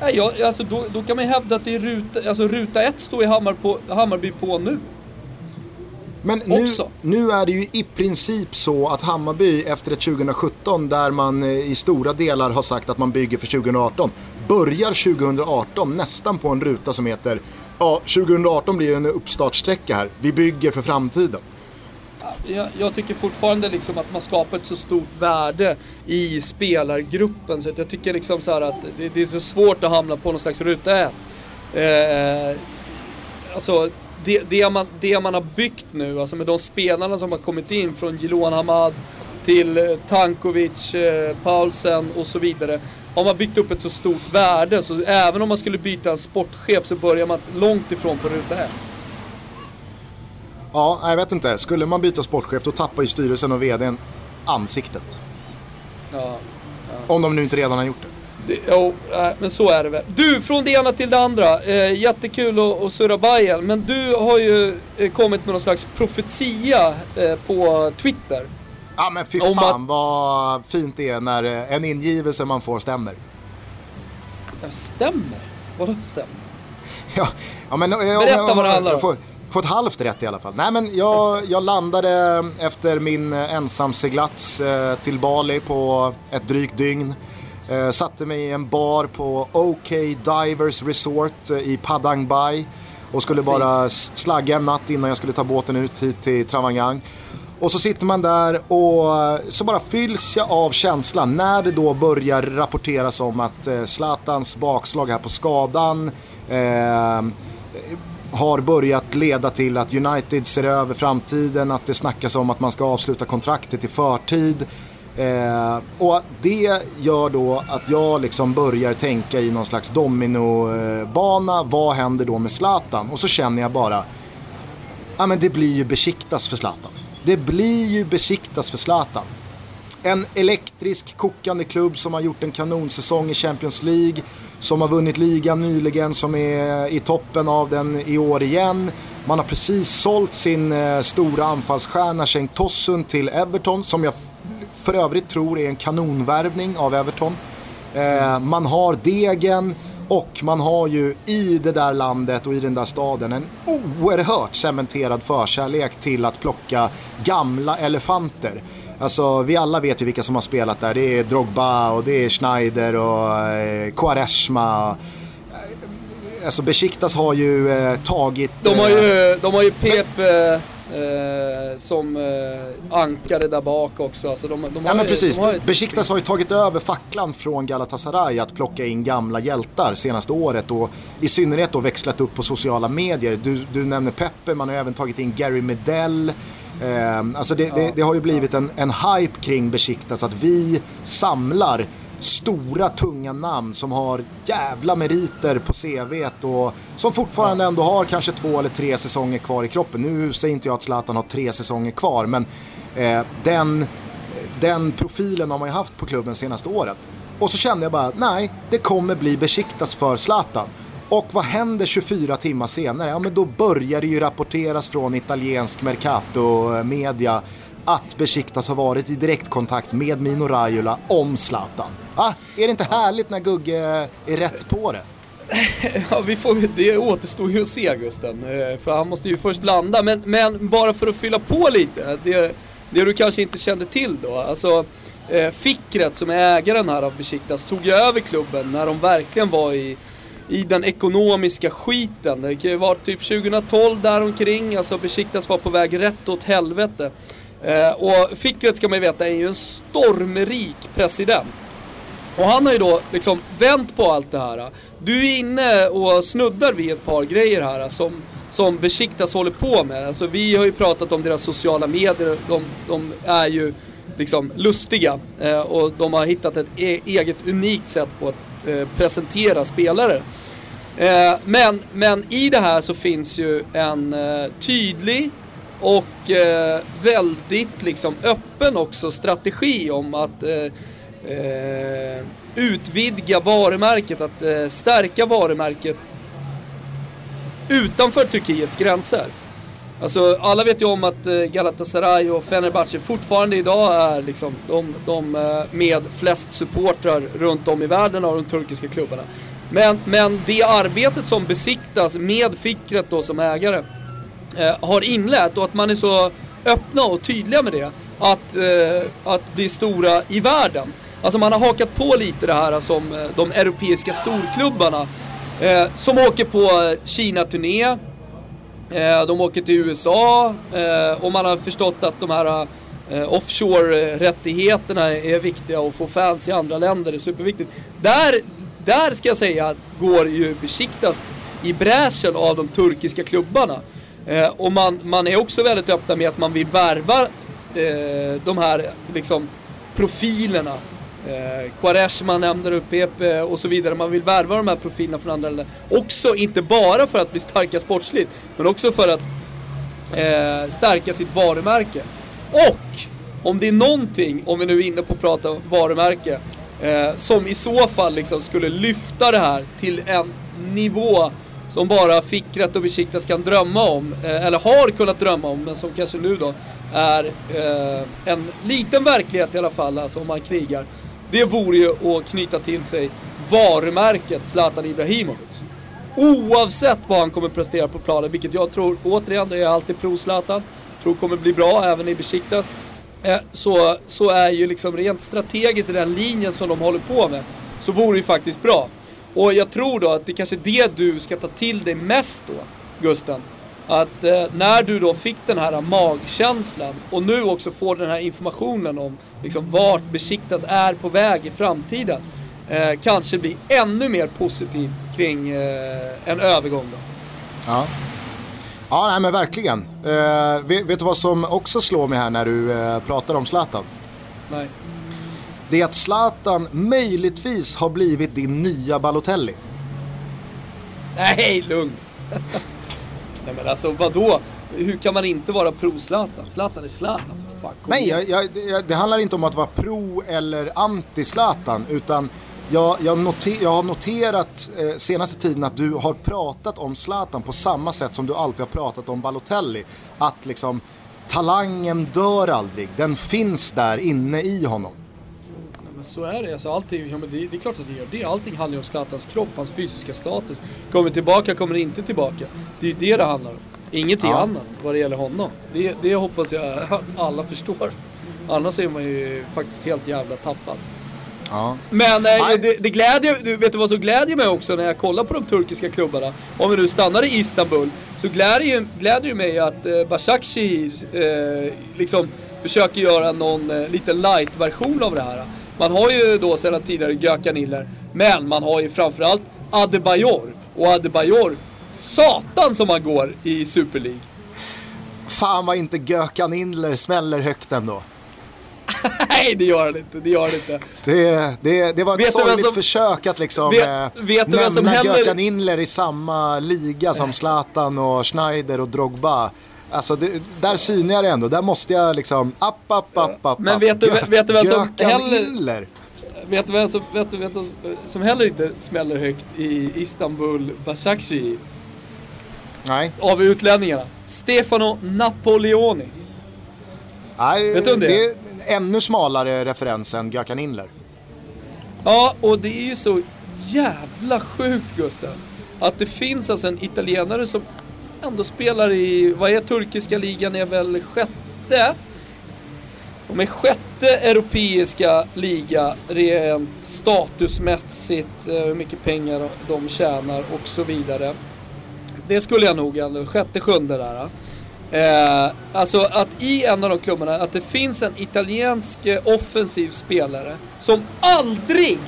Nej, jag, alltså, då, då, kan man ju hävda att det är ruta, alltså, ruta ett står i Hammar på, Hammarby på nu. Men nu, nu, är det ju i princip så att Hammarby efter ett 2017 där man eh, i stora delar har sagt att man bygger för 2018 börjar 2018 nästan på en ruta som heter ja, 2018 blir en uppstartsträcka här. Vi bygger för framtiden. Jag, jag, tycker fortfarande liksom att man skapar ett så stort värde i spelargruppen så att jag tycker liksom så att det, det, är så svårt att hamna på någon slags ruta ett. Eh, alltså det, det, man, det man har byggt nu, alltså med de spelarna som har kommit in från Jiloan Hamad till eh, Tankovic, eh, Paulsen och så vidare. Har man byggt upp ett så stort värde så även om man skulle byta en sportchef så börjar man långt ifrån på ruta ett. Ja, jag vet inte. Skulle man byta sportchef då tappar ju styrelsen och vdn ansiktet. Ja, ja. Om de nu inte redan har gjort det. Jo, men så är det väl. Du, från det ena till det andra. Eh, jättekul att, att surra Bayern, men du har ju eh, kommit med någon slags profetia eh, på Twitter. Ja men fy fan att... vad fint det är när eh, en ingivelse man får stämmer. Ja, stämmer? Vadå stämmer? Ja, ja men... Berätta vad det handlar om. Fått halvt rätt i alla fall. Nej men jag, jag landade efter min ensamseglats eh, till Bali på ett drygt dygn. Eh, satte mig i en bar på OK Divers Resort eh, i Padang Bai och skulle bara slagga en natt innan jag skulle ta båten ut hit till Travangang. Och så sitter man där och så bara fylls jag av känslan när det då börjar rapporteras om att eh, Zlatans bakslag här på skadan eh, har börjat leda till att United ser över framtiden, att det snackas om att man ska avsluta kontraktet i förtid. Eh, och det gör då att jag liksom börjar tänka i någon slags dominobana. Vad händer då med Zlatan? Och så känner jag bara, ja men det blir ju besiktas för Zlatan. Det blir ju besiktas för Zlatan. En elektrisk kokande klubb som har gjort en kanonsäsong i Champions League. Som har vunnit ligan nyligen, som är i toppen av den i år igen. Man har precis sålt sin eh, stora anfallsstjärna Cenk Tossun till Everton som jag för övrigt tror är en kanonvärvning av Everton. Eh, man har degen och man har ju i det där landet och i den där staden en oerhört cementerad förkärlek till att plocka gamla elefanter. Alltså vi alla vet ju vilka som har spelat där. Det är Drogba och det är Schneider och eh, Quaresma. Eh, alltså Besiktas har ju eh, tagit... De har ju, de har ju Pep... Men, Eh, som eh, ankare där bak också. Alltså de, de ja, men precis. De Besiktas har ju tagit över facklan från Galatasaray att plocka in gamla hjältar senaste året och i synnerhet då växlat upp på sociala medier. Du, du nämner Peppe, man har även tagit in Gary Medell. Eh, alltså det, det, det, har ju blivit en, en hype kring Besiktas att vi samlar stora tunga namn som har jävla meriter på CVt och som fortfarande ändå har kanske två eller tre säsonger kvar i kroppen. Nu säger inte jag att Zlatan har tre säsonger kvar men eh, den, den profilen har man ju haft på klubben senaste året. Och så kände jag bara, nej, det kommer bli besiktas för Zlatan. Och vad händer 24 timmar senare? Ja men då börjar det ju rapporteras från italiensk Mercato-media att Besiktas har varit i direktkontakt med Mino Raiola om Zlatan. Ah, är det inte härligt när Gugge är rätt på det? Ja, vi får, det återstår ju att se Gusten. Eh, för han måste ju först landa. Men, men bara för att fylla på lite. Det, det du kanske inte kände till då. Alltså, eh, Fickret som är ägaren här av Besiktas tog ju över klubben när de verkligen var i, i den ekonomiska skiten. Det var typ 2012 däromkring. Alltså Besiktas var på väg rätt åt helvete. Eh, och Fickret ska man ju veta är ju en stormrik president. Och han har ju då liksom vänt på allt det här. Du är inne och snuddar vid ett par grejer här som, som Besiktas håller på med. Alltså vi har ju pratat om deras sociala medier, de, de är ju liksom lustiga. Eh, och de har hittat ett e eget unikt sätt på att eh, presentera spelare. Eh, men, men i det här så finns ju en eh, tydlig och eh, väldigt liksom öppen också strategi om att eh, eh, utvidga varumärket, att eh, stärka varumärket utanför Turkiets gränser. Alltså alla vet ju om att eh, Galatasaray och Fenerbahce fortfarande idag är liksom de, de eh, med flest supportrar runt om i världen av de turkiska klubbarna. Men, men det arbetet som besiktas med Fikret då som ägare eh, har inlett och att man är så öppna och tydliga med det. Att, eh, att bli stora i världen. Alltså man har hakat på lite det här som eh, de europeiska storklubbarna. Eh, som åker på Kina-turné. Eh, de åker till USA eh, och man har förstått att de här eh, offshore-rättigheterna är viktiga och få fans i andra länder är superviktigt. Där, där ska jag säga går ju Besiktas i bräschen av de turkiska klubbarna. Och man, man är också väldigt öppna med att man vill värva de här liksom, profilerna Eh, Quaresma nämner du, Pepe och så vidare. Man vill värva de här profilerna från andra länder. Också inte bara för att bli starka sportsligt, men också för att eh, stärka sitt varumärke. Och om det är någonting, om vi nu är inne på att prata varumärke, eh, som i så fall liksom skulle lyfta det här till en nivå som bara Fickret och Besiktas kan drömma om, eh, eller har kunnat drömma om, men som kanske nu då är eh, en liten verklighet i alla fall, alltså om man krigar. Det vore ju att knyta till sig varumärket Zlatan Ibrahimovic. Oavsett vad han kommer prestera på planen, vilket jag tror, återigen, det är alltid pro-Zlatan, tror kommer bli bra även i Besiktas. Eh, så, så är ju liksom rent strategiskt i den linjen som de håller på med, så vore det ju faktiskt bra. Och jag tror då att det kanske är det du ska ta till dig mest då, Gusten. Att eh, när du då fick den här magkänslan och nu också får den här informationen om liksom, vart Besiktas är på väg i framtiden. Eh, kanske blir ännu mer positiv kring eh, en övergång då. Ja. Ja, nej men verkligen. Eh, vet, vet, du vad som också slår mig här när du eh, pratar om Zlatan? Nej. Det är att Zlatan möjligtvis har blivit din nya Balotelli. Nej, lugn. Nej men alltså vadå? Hur kan man inte vara pro-Zlatan? Zlatan är Zlatan för fan. Nej, jag, jag, det handlar inte om att vara pro eller anti-Zlatan utan jag, jag, noter, jag, har noterat eh, senaste tiden att du har pratat om Zlatan på samma sätt som du alltid har pratat om Balotelli. Att liksom talangen dör aldrig, den finns där inne i honom. Men så är det. Alltså, allting, ja, men det, det är klart att det gör det. Allting handlar ju om Zlatans kropp, hans fysiska status. Kommer tillbaka, kommer inte tillbaka. Det är ju det det handlar om. Ingenting ja. annat vad det gäller honom. Det, det hoppas jag att alla förstår. Annars är man ju faktiskt helt jävla tappad. Ja. Men eh, det, det glädjer, du vet du vad som glädjer mig också när jag kollar på de turkiska klubbarna? Om vi nu stannar i Istanbul, så glädjer, glädjer det mig att eh, Başakşehir eh, liksom försöker göra någon eh, liten light-version av det här. Man har ju då sedan tidigare Gökan Iller, men man har ju framförallt Adebayor. Och Adebayor, satan som han går i Super League. Fan vad inte Gökan Iller smäller högt ändå. Nej, det gör han inte. Det gör han inte. Det, det, det var ett sorgligt som, försök att liksom vet, eh, vet nämna Gökan Inler i samma liga som Zlatan och Schneider och Drogba. Alltså det, där synar jag det ändå. Där måste jag liksom, app, app, app, app. Men vet du, vet du vem som heller... Vet du vem som, vet du, vet du, som heller inte smäller högt i Istanbul Başakşehir? Nej. Av utlänningarna. Stefano Napoleoni. Nej, Vet du om det? det är ännu smalare referens än Gökan Inler. Ja, och det är ju så jävla sjukt Gustav. Att det finns alltså en italienare som ändå spelar i, vad är turkiska ligan, är väl sjätte? De är sjätte europeiska liga rent statusmässigt, eh, hur mycket pengar de tjänar och så vidare. Det skulle jag nog ändå, sjätte, sjunde där. Eh, eh alltså att i en av de klubbarna, att det finns en italiensk eh, offensiv spelare som aldrig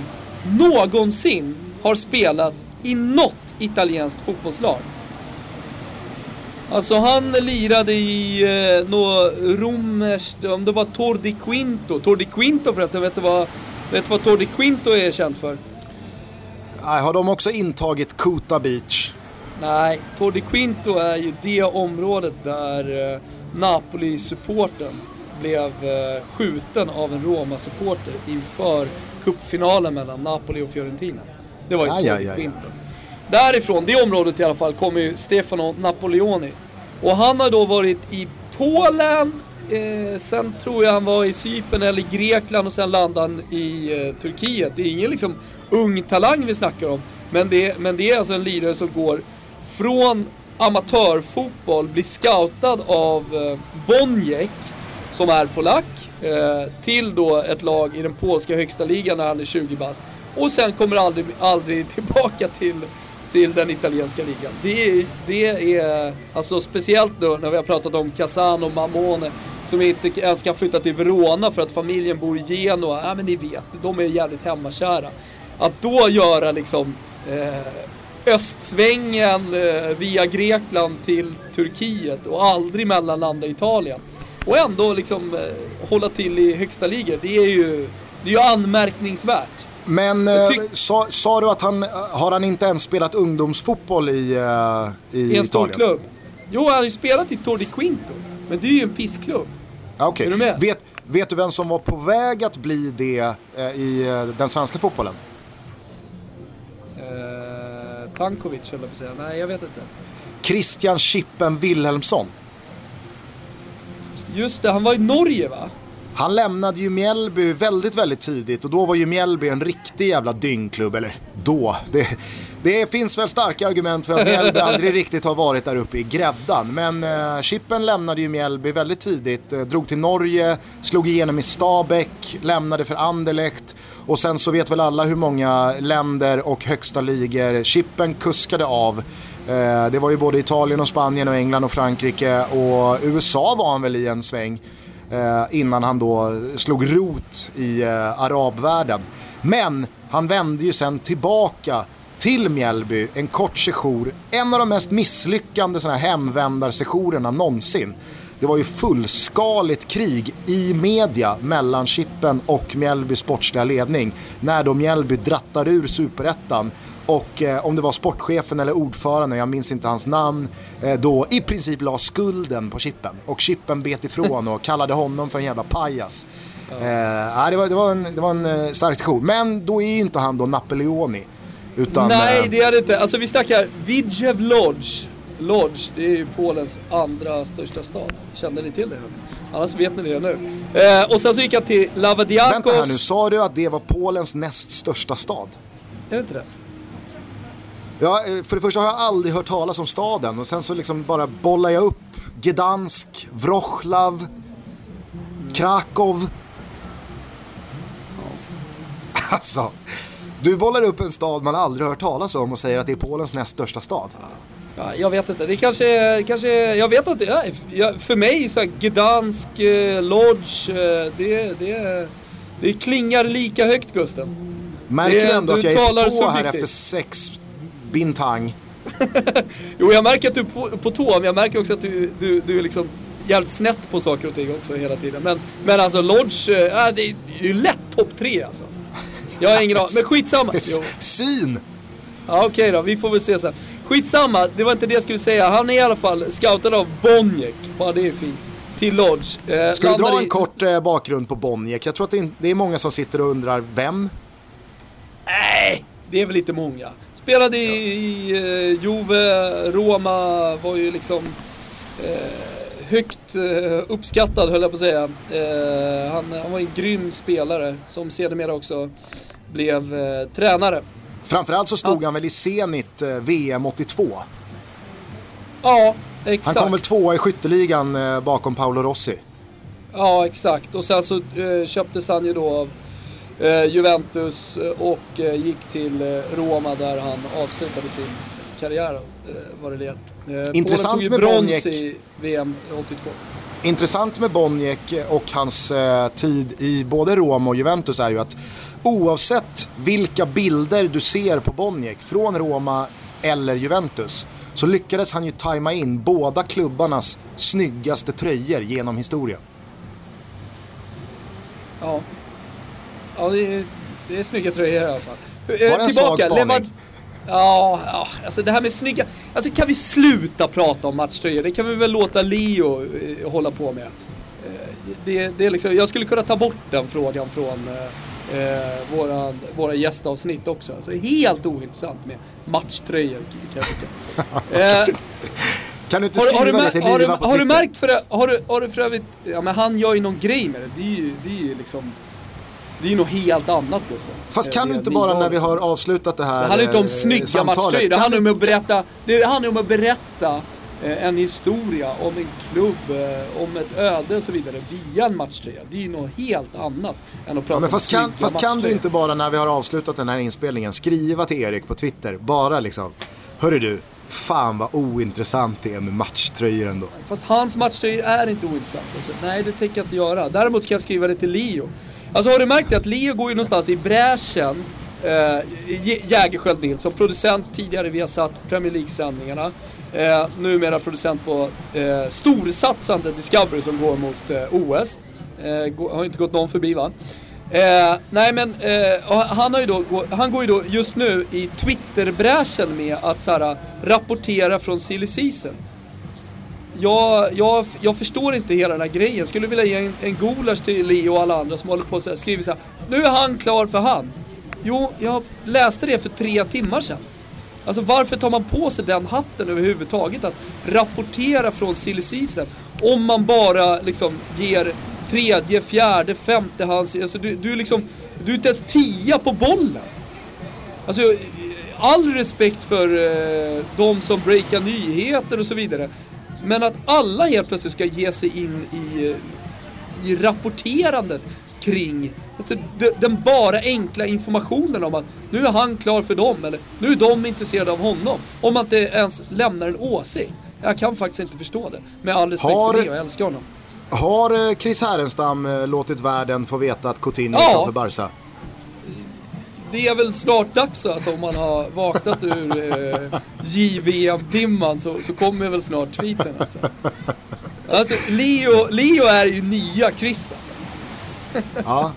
någonsin har spelat i något italienskt fotbollslag. Alltså han lirade i eh, nå romerskt, om det var Tor di Quinto. Tor di Quinto förresten, vet du vad, vet du vad Tor di Quinto är känt för? Nej, har de också intagit Kuta Beach? Nej, Tor di Quinto är ju det området där eh, Napoli-supporten blev eh, skjuten av en Roma-supporter inför cupfinalen mellan Napoli och Fiorentina. Det var ju Aj, Tor aj, di aj, Quinto. Därifrån, det området i alla fall, kommer ju Stefano Napoleoni. Och han har då varit i Polen, eh, sen tror jag han var i Cypern eller Grekland och sen landade han i eh, Turkiet. Det är ingen liksom ung talang vi snackar om. Men det, men det är alltså en lirare som går från amatörfotboll, blir scoutad av eh, Boniek, som är polack, eh, till då ett lag i den polska högsta ligan när han är 20 bast. Och sen kommer aldrig, aldrig tillbaka till, till den italienska ligan. Det är, det är alltså speciellt då när vi har pratat om Casano och Mamone som inte ens kan flytta till Verona för att familjen bor i Genua. Ja men ni vet, de är jävligt hemmakära. Att då göra liksom eh, östsvängen eh, via Grekland till Turkiet och aldrig mellanlanda Italien. Och ändå liksom eh, hålla till i högsta ligor. Det är ju, det är ju anmärkningsvärt. Men eh, sa, sa du att han, har han inte ens spelat ungdomsfotboll i, eh, i I en stor Italien? klubb. Jo, han har ju spelat i Tor di Quinto. Men det är ju en pissklubb. Ja, okej. Är du? Vet, vet du vem som var på väg att bli det eh, i eh, den svenska fotbollen? Eh, Tankovic höll jag på att säga. Nej, jag vet inte. Christian Chippen Wilhelmsson. Just det, han var i Norge va? Han lämnade ju Mjällby väldigt, väldigt tidigt och då var ju Mjällby en riktig jävla dyngklubb. Eller då. Det, det finns väl starka argument för att Mjällby aldrig riktigt har varit där uppe i gräddan. Men eh, Chippen lämnade ju Mjällby väldigt tidigt. Eh, drog till Norge, slog igenom i Stabäck, lämnade för Anderlecht. Och sen så vet väl alla hur många länder och högsta ligor Chippen kuskade av. Eh, det var ju både Italien och Spanien och England och Frankrike och USA var han väl i en sväng. Eh, innan han då slog rot i eh, arabvärlden. Men han vände ju sen tillbaka till Mjällby en kort sejour. En av de mest misslyckande såna här hemvändarsessionerna någonsin. Det var ju fullskaligt krig i media mellan Chippen och Mjällbys sportsliga ledning. När då Mjällby drattar ur superettan och eh, om det var sportchefen eller ordföranden, jag minns inte hans namn, eh, då i princip la skulden på Chippen. Och Chippen bet ifrån och kallade honom för en jävla pajas. Eh, det, var, det, var en, det var en eh, stark session. Men då är ju inte han då Napoleoni. Utan, Nej, eh, det är det inte. Alltså vi snackar Widzew Lodz. Lodz, det är ju Polens andra största stad. Kände ni till det? Annars vet ni det nu. Eh, och sen så gick jag till Lavadiakos. Vänta här nu, sa du att det var Polens näst största stad? Är det inte det? Ja, eh, för det första har jag aldrig hört talas om staden och sen så liksom bara bollar jag upp Gdansk, Wroclaw, Krakow. Alltså, du bollar upp en stad man aldrig hört talas om och säger att det är Polens näst största stad. Ja, jag vet inte. Det kanske är, kanske, jag vet inte. Ja, för mig så här, Gdansk, eh, Lodz, eh, det, det, det klingar lika högt Gusten. Märker Det- du ändå att jag är på tå här efter sex bintang? Jo, jag märker att du är på, på tå, men jag märker också att du, du, du är liksom jävligt snett på saker och ting också hela tiden. Men, men alltså Lodge, äh, det är ju lätt topp tre alltså. Jag har ingen aning, men skitsamma. Jo. Syn! Ja, okej då, vi får väl se sen. Skitsamma, det var inte det jag skulle säga. Han är i alla fall scoutad av Boniek, bara det är fint. Till Lodge. Eh, Ska vi dra i- en kort eh, bakgrund på Boniek? Jag tror att det är, det är många som sitter och undrar vem? Nej, det är väl lite många. Spelade i, i eh, Juve, Roma, var ju liksom eh, högt uh, uppskattad höll jag på att säga. Uh, han, han, var en grym spelare som sedermera också blev uh, tränare. Framförallt så stod ja. han väl i Zenit VM 82? Ja, exakt. Han kom väl tvåa i skytteligan bakom Paolo Rossi? Ja, exakt. Och sen så köptes han ju då av Juventus och gick till Roma där han avslutade sin karriär. Var det det Eh, Intressant Polen tog ju brons i VM 82. Intressant med Boniek och hans eh, tid i både Roma och Juventus är ju att oavsett vilka bilder du ser på Boniek från Roma eller Juventus så lyckades han ju tajma in båda klubbarnas snyggaste tröjor genom historien. Ja, ja det, är, det är snygga tröjor i alla fall. Var det en eh, Tillbaka, svag spaning? Ja, ja, alltså det här med snygga... Alltså kan vi sluta prata om matchtröjor? Det kan vi väl låta Leo eh, hålla på med. Eh, det, det är liksom, jag skulle kunna ta bort den frågan från eh, eh våra, våra gästavsnitt också. Alltså helt ointressant med matchtröjor kan jag tycka. Eh, kan du inte skriva har, du, det till har, du, har du märkt för det, har du, har du för övrigt, ja men han gör ju någon grej med det. Det är ju, det är ju liksom det är ju något helt annat Gustav. Fast kan du inte bara när vi har avslutat det här Det handlar inte om eh, snygga matchtröjor. Det handlar om att berätta, det handlar om att berätta eh, en historia om en klubb, eh, om ett öde och så vidare via en matchtröja. Det är ju något helt annat än att prata ja, men fast om kan, Fast kan du inte bara när vi har avslutat den här inspelningen skriva till Erik på Twitter, bara liksom, hörru du, fan vad ointressant det är med matchtröjor ändå. Fast hans matchtröjor är inte ointressant. Alltså, nej, det tänker jag inte göra. Däremot kan jag skriva det till Leo. Alltså har du märkt det att Leo går ju någonstans i bräschen eh, Jägerskiöld Nilsson, producent tidigare vi har satt Premier League-sändningarna. Eh, numera producent på eh, storsatsande Discovery som går mot eh, OS. Eh, har inte gått någon förbi va? Eh, nej men eh, han, har ju då, han går ju då just nu i Twitter-bräschen med att så rapportera från silly season jag, jag, jag förstår inte hela den här grejen. Skulle vilja ge en, en gulasch till Leo och alla andra som håller på och skriver så här. Nu är han klar för han. Jo, jag läste det för tre timmar sedan. Alltså varför tar man på sig den hatten överhuvudtaget? Att rapportera från silly season om man bara liksom ger tredje, fjärde, femte hands... Alltså du, du, liksom, du är inte ens tia på bollen. Alltså all respekt för eh, de som breakar nyheter och så vidare. Men att alla helt plötsligt ska ge sig in i, i rapporterandet kring den bara enkla informationen om att nu är han klar för dem eller nu är de intresserade av honom. Om man inte ens lämnar en åsikt. Jag kan faktiskt inte förstå det. Med all respekt har, för det, jag älskar honom. Har eh, Chris Härenstam eh, låtit världen få veta att Coutinho är ja. för Barca? Det är väl snart dags alltså om man har vaknat ur eh, JVM-dimman så, så kommer väl snart tweeten alltså. Alltså Leo, Leo är ju nya Chris alltså. ja.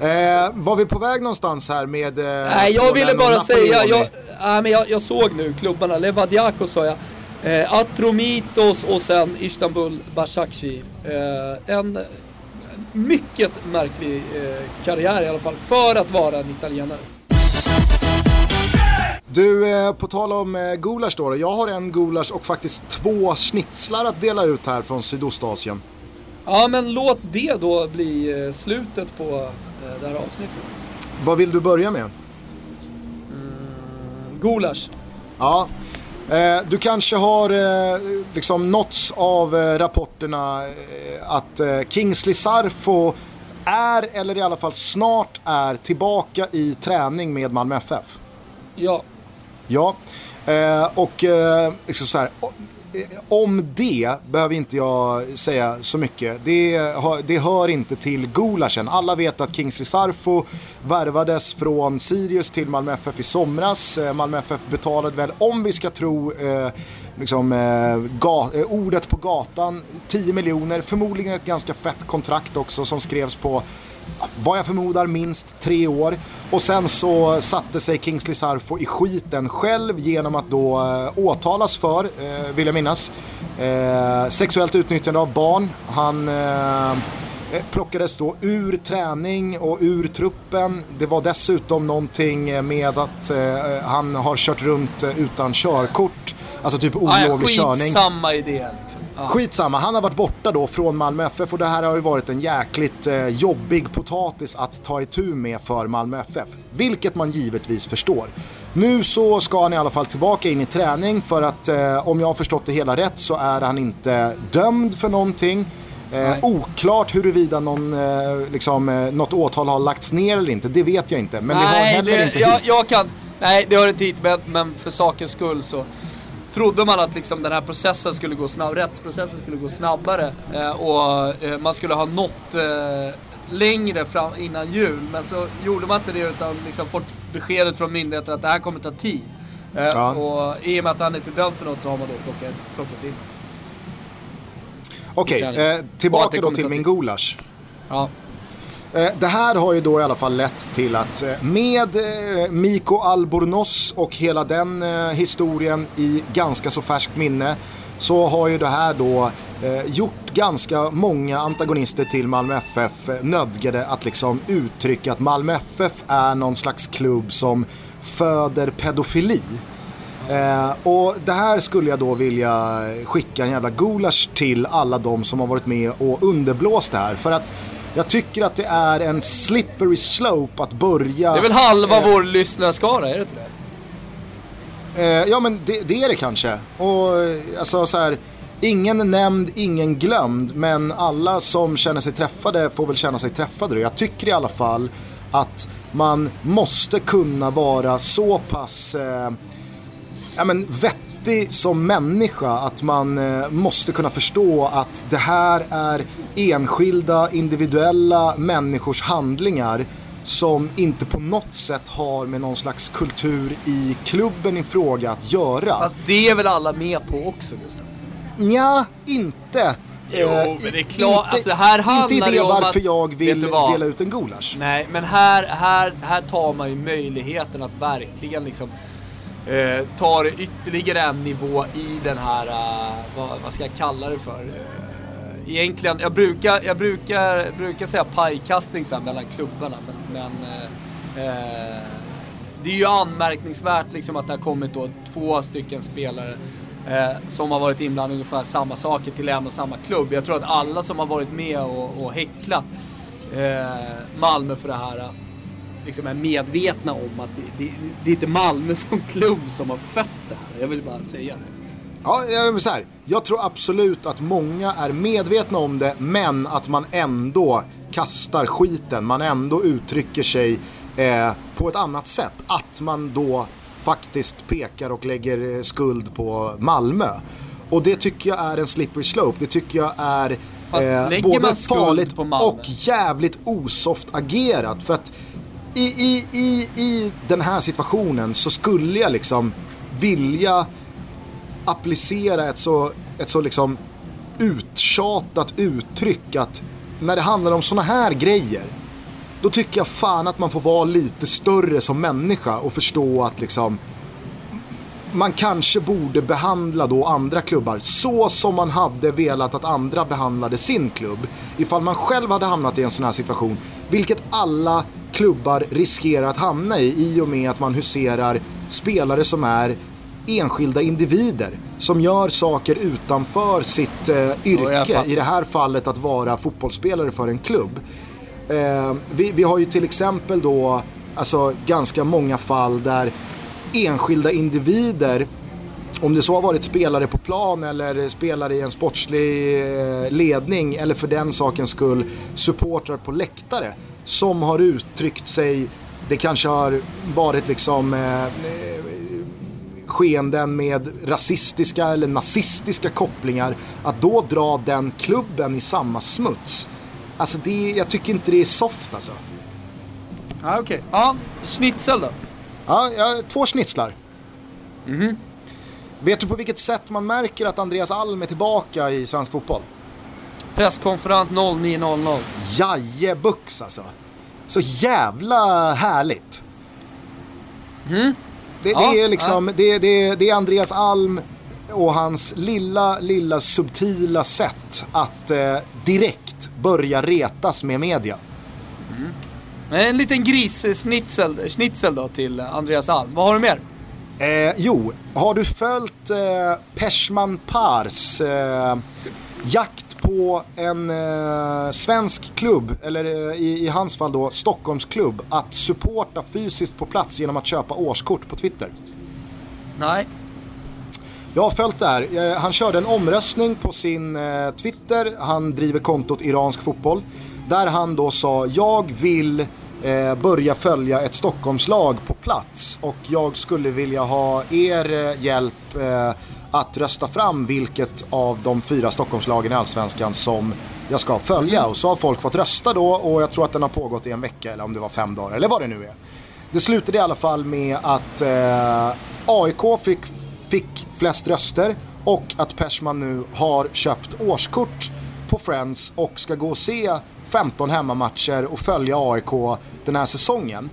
Eh, var vi på väg någonstans här med... Eh, Nej, jag ville bara säga, jag, äh, men jag, jag, såg nu klubbarna, Levadiakos sa jag. Eh, Atromitos och sen Istanbul Başakşehir. Eh, en mycket märklig eh, karriär i alla fall för att vara en italienare. Du, eh, på tal om eh, gulasch då. Jag har en gulasch och faktiskt två schnitzlar att dela ut här från Sydostasien. Ja, men låt det då bli eh, slutet på eh, det här avsnittet. Vad vill du börja med? Mm, gulasch. Ja, Eh, du kanske har eh, liksom nåtts av eh, rapporterna att Kingsley Sarfo är, eller i alla fall snart är, tillbaka i träning med Malmö FF. Ja. Ja, och liksom så här, Eh, om det behöver inte jag säga så mycket. Det, det hör inte till gulaschen. Alla vet att Kingsley Sarfo värvades från Sirius till Malmö FF i somras. Eh, Malmö FF betalade väl, om vi ska tro eh, liksom, eh, ga, eh, ordet på gatan, 10 miljoner. Förmodligen ett ganska fett kontrakt också som skrevs på vad jag förmodar minst tre år. Och sen så satte sig Kingsley Sarfo i skiten själv genom att då eh, åtalas för, eh, vill jag minnas, eh, sexuellt utnyttjande av barn. Han eh, eh, plockades då ur träning och ur truppen. Det var dessutom någonting med att han har kört runt utan körkort Alltså typ olovlig ah, ja, körning. Skitsamma idé liksom. Ah. Skitsamma, han har varit borta då från Malmö FF och det här har ju varit en jäkligt eh, jobbig potatis att ta itu med för Malmö FF. Vilket man givetvis förstår. Nu så ska han i alla fall tillbaka in i träning för att eh, om jag har förstått det hela rätt så är han inte dömd för någonting. Eh, oklart huruvida någon, eh, liksom, eh, något åtal har lagts ner eller inte, det vet jag inte. Men nej, det har heller det, inte jag, hit. jag kan, Nej, det hör inte hit, men, men för sakens skull så trodde man att liksom den här processen skulle gå snabb, rättsprocessen skulle gå snabbare eh, och eh, man skulle ha nått eh, längre fram innan jul. Men så gjorde man inte det utan liksom fått beskedet från myndigheten att det här kommer ta tid. Eh, ja. Och i och med att han inte är dömd för något så har man då plockat, plockat in Okej, okay, eh, tillbaka då till min gulasch. Ja. Eh, det här har ju då i alla fall lett till att eh, med eh, Miko Albornoz och hela den historien i ganska så färskt minne så har ju det här då gjort ganska många antagonister till Malmö FF nödgade att liksom uttrycka att Malmö FF är någon slags klubb som föder pedofili. Eh, och det här skulle jag då vilja skicka en jävla gulasch till alla de som har varit med och underblåst det här. För att jag tycker att det är en slippery slope att börja... Det är väl halva eh, vår lyssnarskara, är det inte det? Eh, ja men det, det, är det kanske. Och alltså så här, ingen nämnd, ingen glömd. Men alla som känner sig träffade får väl känna sig träffade. Jag tycker i alla fall att man måste kunna vara så pass eh, ja, men vettig som människa. Att man eh, måste kunna förstå att det här är enskilda, individuella människors handlingar som inte på något sätt har med någon slags kultur i klubben i fråga att göra. Fast det är väl alla med på också Gustav? Ja, inte. Jo, eh, men det är klart. Inte, alltså här handlar inte det om varför att, jag vill dela ut en gulasch. Nej, men här, här, här tar man ju möjligheten att verkligen liksom eh, tar ytterligare en nivå i den här, uh, vad, vad, ska jag kalla det för? Uh, egentligen, jag brukar, jag brukar, brukar säga pajkastning så mellan klubbarna men, men uh, det är ju anmärkningsvärt liksom att det har kommit då två stycken spelare eh, som har varit inblandade i ungefär samma saker till en och samma klubb. Jag tror att alla som har varit med och, och häcklat eh, Malmö för det här liksom är medvetna om att det, det, det är inte Malmö som klubb som har fött det här. Jag vill bara säga det. Ja, jag, så här, jag tror absolut att många är medvetna om det, men att man ändå kastar skiten. Man ändå uttrycker sig eh, på ett annat sätt. Att man då faktiskt pekar och lägger eh, skuld på Malmö. Och det tycker jag är en slippery slope. Det tycker jag är eh, både farligt och jävligt osoft agerat. För att i, i, i, i den här situationen så skulle jag liksom vilja applicera ett så, ett så liksom uttjatat uttryck att när det handlar om sådana här grejer då tycker jag fan att man får vara lite större som människa och förstå att liksom man kanske borde behandla då andra klubbar så som man hade velat att andra behandlade sin klubb. Ifall man själv hade hamnat i en sån här situation, vilket alla klubbar riskerar att hamna i i och med att man huserar spelare som är enskilda individer som gör saker utanför sitt eh, yrke, i det här fallet att vara fotbollsspelare för en klubb. Eh, vi, vi, har ju till exempel då alltså, ganska många fall där enskilda individer om det så har varit spelare på plan eller spelare i en sportslig eh, ledning eller för den sakens skull supportrar på läktare som har uttryckt sig, det kanske har varit liksom eh, eh, skeenden med rasistiska eller nazistiska kopplingar, att då dra den klubben i samma smuts. Alltså det, jag tycker inte det är soft alltså. Ja okej, okay. ja, schnitzel då? Ja, ja två schnitzlar. Mm Vet du på vilket sätt man märker att Andreas Alm är tillbaka i svensk fotboll? Presskonferens 09.00. Jajebux alltså. Så jävla härligt. Mm. Det, ja, det, är liksom, ja. det, det, det är Andreas Alm och hans lilla, lilla subtila sätt att eh, direkt börja retas med media. Mm. En liten gris-schnitzel schnitzel då till Andreas Alm. Vad har du mer? Eh, jo, har du följt eh, Peshman Pars eh, jakt på en eh, svensk klubb, eller eh, i, i, hans fall då Stockholmsklubb, att supporta fysiskt på plats genom att köpa årskort på Twitter? Nej. Jag har följt det här. Eh, han körde en omröstning på sin eh, Twitter, han driver kontot Iransk Fotboll, där han då sa jag vill eh, börja följa ett Stockholmslag på plats och jag skulle vilja ha er eh, hjälp eh, att rösta fram vilket av de fyra Stockholmslagen i Allsvenskan som jag ska följa. Och så har folk fått rösta då och jag tror att den har pågått i en vecka eller om det var fem dagar eller vad det nu är. Det slutade i alla fall med att eh, AIK fick, fick flest röster och att Persman nu har köpt årskort på Friends och ska gå och se 15 hemmamatcher och följa AIK den här säsongen.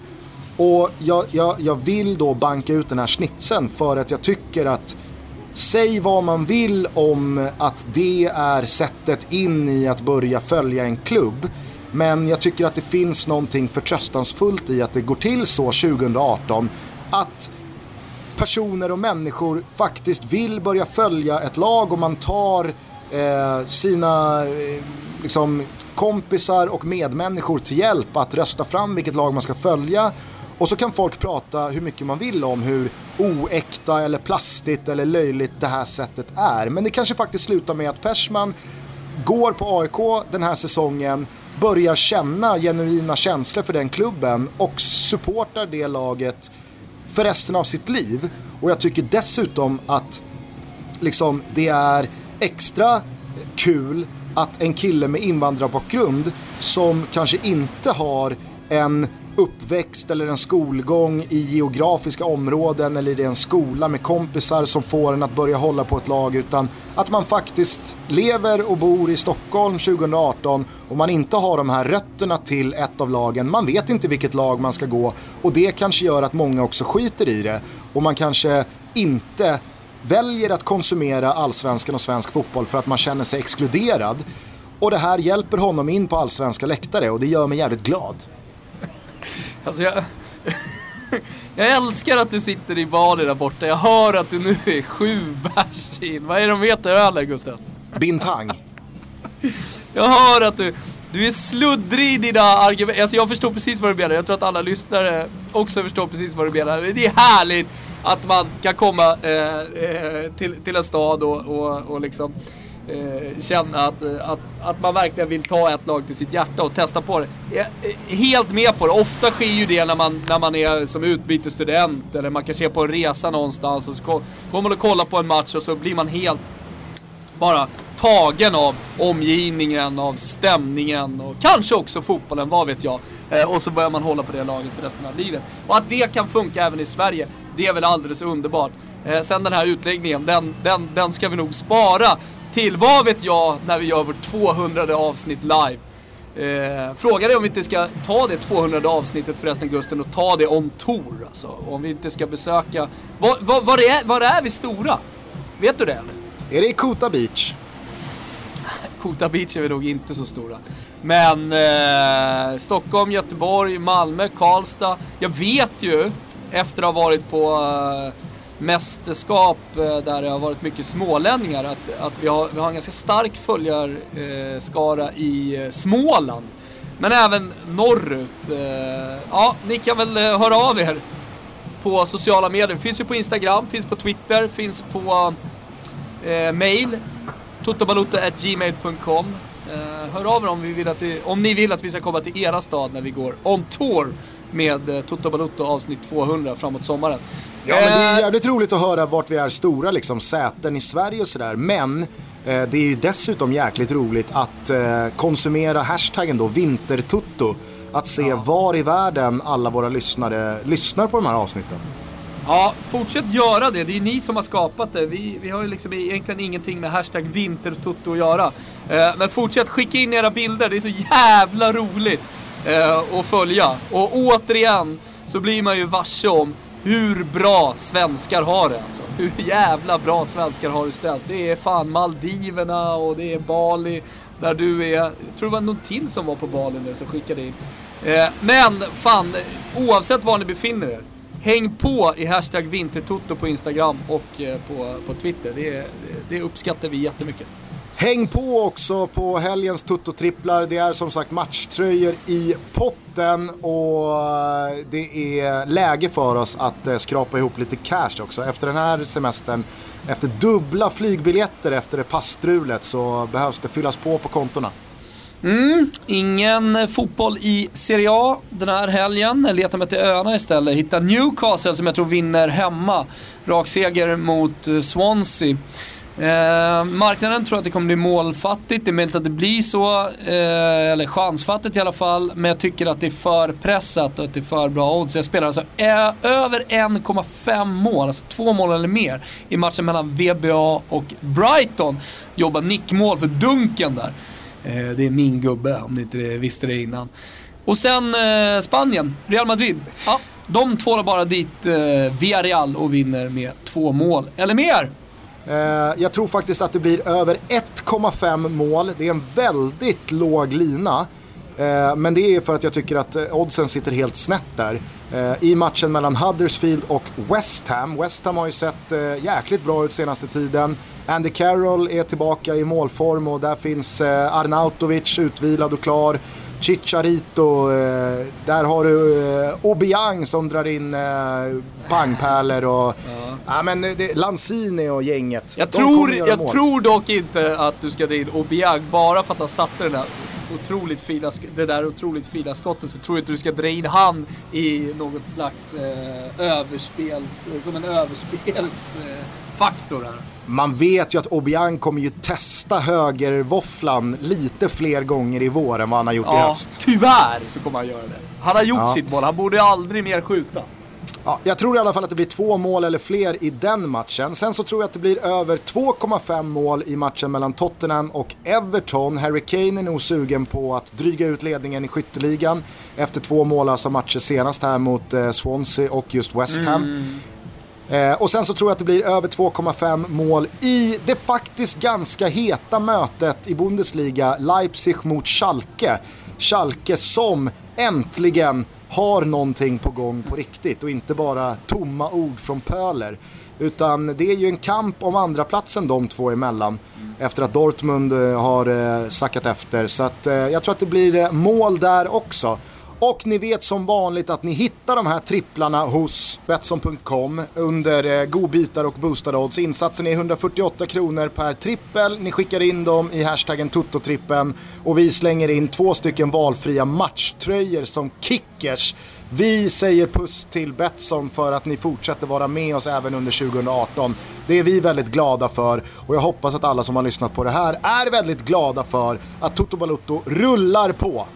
Och jag, jag, jag vill då banka ut den här snitsen för att jag tycker att Säg vad man vill om att det är sättet in i att börja följa en klubb. Men jag tycker att det finns någonting förtröstansfullt i att det går till så 2018. Att personer och människor faktiskt vill börja följa ett lag och man tar eh, sina eh, liksom, kompisar och medmänniskor till hjälp att rösta fram vilket lag man ska följa. Och så kan folk prata hur mycket man vill om hur oäkta eller plastigt eller löjligt det här sättet är. Men det kanske faktiskt slutar med att Persman går på AIK den här säsongen, börjar känna genuina känslor för den klubben och supportar det laget för resten av sitt liv. Och jag tycker dessutom att liksom, det är extra kul att en kille med invandrarbakgrund som kanske inte har en uppväxt eller en skolgång i geografiska områden eller i en skola med kompisar som får en att börja hålla på ett lag utan att man faktiskt lever och bor i Stockholm 2018 och man inte har de här rötterna till ett av lagen. Man vet inte vilket lag man ska gå och det kanske gör att många också skiter i det och man kanske inte väljer att konsumera allsvenskan och svensk fotboll för att man känner sig exkluderad. Och det här hjälper honom in på allsvenska läktare och det gör mig jävligt glad. Alltså jag... jag älskar att du sitter i Bali där borta. Jag hör att du nu är sju bärs in. Vad är det de heter ölen Gusten? Bintang. jag hör att du... Du är sluddrig i dina argument. Alltså jag förstår precis vad du menar. Jag tror att alla lyssnare också förstår precis vad du menar. Det är härligt att man kan komma eh, eh, till, till en stad och, och, och liksom eh, känna att, eh, att, att man verkligen vill ta ett lag till sitt hjärta och testa på det. Jag är helt med på det. Ofta sker ju det när man, när man är som utbytesstudent eller man kanske är på en resa någonstans och så kommer man och kollar på en match och så blir man helt bara tagen av omgivningen, av stämningen och kanske också fotbollen, vad vet jag. Eh, och så börjar man hålla på det laget för resten av livet. Och att det kan funka även i Sverige, det är väl alldeles underbart. Eh, sen den här utläggningen, den, den, den ska vi nog spara till, vad vet jag, när vi gör vårt 200 avsnitt live. Eh, fråga dig om vi inte ska ta det 200 avsnittet förresten Gusten och ta det om tour alltså. Om vi inte ska besöka... Var, var, var, är, var är vi stora? Vet du det eller? Är det i Kota Beach? Kota Beach är vi nog inte så stora. Men eh, Stockholm, Göteborg, Malmö, Karlstad. Jag vet ju, efter att ha varit på eh, mästerskap eh, där det har varit mycket smålänningar, att, att vi, har, vi har en ganska stark följarskara i eh, Småland. Men även norrut. Ja, ni kan väl höra av er på sociala medier. Finns ju på Instagram, finns på Twitter, finns på eh, mail totobalutta.gmail.com eh, Hör av er om, vi vill att det, om ni vill att vi ska komma till era stad när vi går on tour med eh, Toto Balutto avsnitt 200 framåt sommaren. Ja, men det är eh, jävligt roligt att höra vart vi är stora, liksom säten i Sverige och sådär. Men eh, det är ju dessutom jäkligt roligt att eh, konsumera hashtaggen då, vintertutto. Att se ja. var i världen alla våra lyssnare lyssnar på de här avsnitten. Ja, fortsätt göra det. Det är ni som har skapat det. Vi, vi har ju liksom egentligen ingenting med hashtag vintertutto att göra. Eh, men fortsätt skicka in era bilder. Det är så jävla roligt eh, att följa. Och återigen så blir man ju varse om hur bra svenskar har det alltså. Hur jävla bra svenskar har det ställt. Det är fan Maldiverna och det är Bali där du är. Jag tror det var någon till som var på Bali nu som skickade in. Eh, men fan, oavsett var ni befinner er Häng på i hashtag vintertoto på Instagram och eh, på, på Twitter. Det, det uppskattar vi jättemycket. Häng på också på helgens Toto-tripplar. Det är som sagt matchtröjor i potten och eh, det är läge för oss att eh, skrapa ihop lite cash också. Efter den här semestern, efter dubbla flygbiljetter efter det passstrulet så behövs det fyllas på på kontona. Mm, ingen fotboll i Serie A den här helgen. Jag letar mig till öarna istället. Hittar Newcastle som jag tror vinner hemma. Rak seger mot eh, Swansea. Eh, marknaden tror att det kommer bli målfattigt. Det är möjligt att det blir så, eh, eller chansfattigt i alla fall. Men jag tycker att det är för pressat och att det är för bra odds. Jag spelar alltså eh, över 1,5 mål, alltså två mål eller mer, i matchen mellan VBA och Brighton. Jobbar nickmål för Dunken där. Eh, det är min gubbe, om ni inte visste det innan. Och sen eh, Spanien, Real Madrid. Ja, de tvålar bara dit eh, Villarreal och vinner med två mål eller mer. Eh, jag tror faktiskt att det blir över 1,5 mål. Det är en väldigt låg lina. Eh, men det är för att jag tycker att eh, oddsen sitter helt snett där. Eh, I matchen mellan Huddersfield och West Ham. West Ham har ju sett eh, jäkligt bra ut senaste tiden. Andy Carroll är tillbaka i målform och där finns Arnautovic utvilad och klar. Chicharito, eh, där har du eh, Obiang som drar in eh, bangpärlor och ja. ja men det, Lanzini och gänget. Jag, tror, jag tror dock inte att du ska dra in Obiang bara för att han satte den där otroligt fina, det där otroligt fina skottet så tror jag inte du ska dra in han i något slags eh, överspels, som en överspelsfaktor här man vet ju att Obiang kommer ju testa högervåfflan lite fler gånger i vår än vad han har gjort ja, i höst. Tyvärr så kommer han göra det. Han har gjort ja. sitt mål, han borde aldrig mer skjuta. Ja, jag tror i alla fall att det blir två mål eller fler i den matchen. Sen så tror jag att det blir över 2,5 mål i matchen mellan Tottenham och Everton. Harry Kane är nog sugen på att dryga ut ledningen i skytteligan efter två mållösa matcher senast här mot eh, Swansea och just West Ham. Mm. Eh, och sen så tror jag att det blir över 2,5 mål i det faktiskt ganska heta mötet i Bundesliga, Leipzig mot Schalke. Schalke som äntligen har någonting på gång på riktigt och inte bara tomma ord från Pöler. Utan det är ju en kamp om andra platsen de två emellan. Efter att Dortmund eh, har eh, sackat efter. Så att, eh, jag tror att det blir eh, mål där också. Och ni vet som vanligt att ni hittar de här tripplarna hos Betsson.com under eh, godbitar och boostade odds. Insatsen är 148 kronor per trippel. Ni skickar in dem i hashtaggen Tototrippen och vi slänger in två stycken valfria matchtröjor som kickers. Vi säger puss till Betsson för att ni fortsätter vara med oss även under 2018. Det är vi väldigt glada för och jag hoppas att alla som har lyssnat på det här är väldigt glada för att Toto Balutto rullar på.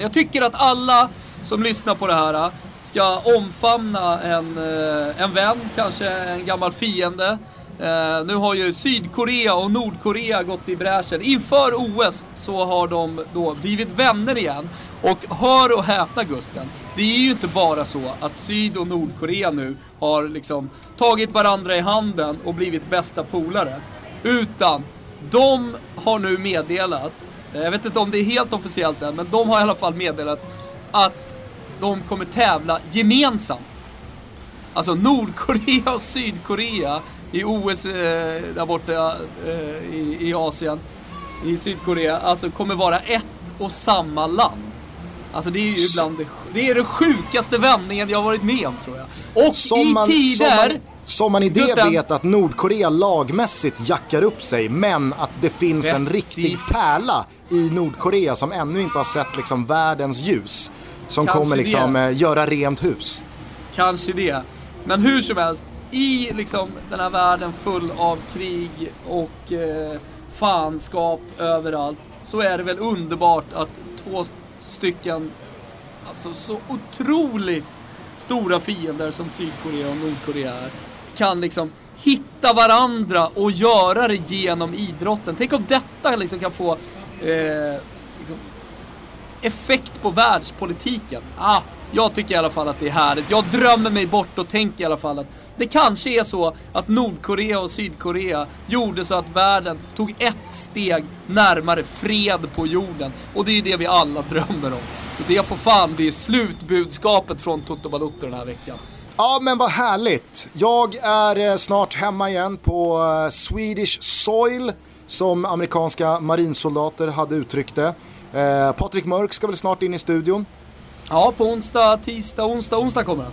Jag tycker att alla som lyssnar på det här ska omfamna en, eh, en vän, kanske en gammal fiende. Uh, nu har ju Sydkorea och Nordkorea gått i bräschen. Inför OS så har de då blivit vänner igen. Och hör och häpna Gusten, det är ju inte bara så att Syd och Nordkorea nu har liksom tagit varandra i handen och blivit bästa polare. Utan de har nu meddelat jag vet inte om det är helt officiellt än, men de har i alla fall meddelat att de kommer tävla gemensamt. Alltså Nordkorea och Sydkorea i OS eh, där borta eh, i, i Asien, i Sydkorea, alltså kommer vara ett och samma land. Alltså det är ju ibland det, det är den sjukaste vändningen jag varit med om tror jag. Och som i man, tider... Man, som man i det vet att Nordkorea lagmässigt jackar upp sig, men att det finns Rätt en riktig pärla i Nordkorea som ännu inte har sett liksom världens ljus. Som Kanske kommer liksom det. Eh, göra rent hus. Kanske det. Men hur som helst, i liksom den här världen full av krig och eh, fanskap överallt så är det väl underbart att två stycken, alltså så otroligt stora fiender som Sydkorea och Nordkorea är, kan liksom hitta varandra och göra det genom idrotten. Tänk om detta liksom kan få eh, liksom, effekt på världspolitiken. Ah, jag tycker i alla fall att det är härligt. Jag drömmer mig bort och tänker i alla fall att det kanske är så att Nordkorea och Sydkorea gjorde så att världen tog ett steg närmare fred på jorden. Och det är ju det vi alla drömmer om. Så det får fan bli slutbudskapet från Toto Balotto den här veckan. Ja men vad härligt. Jag är eh, snart hemma igen på eh, Swedish soil som amerikanska marinsoldater hade uttryckt det. Eh, Patrik Mörk ska väl snart in i studion. Ja, på onsdag, tisdag, onsdag, onsdag kommer han.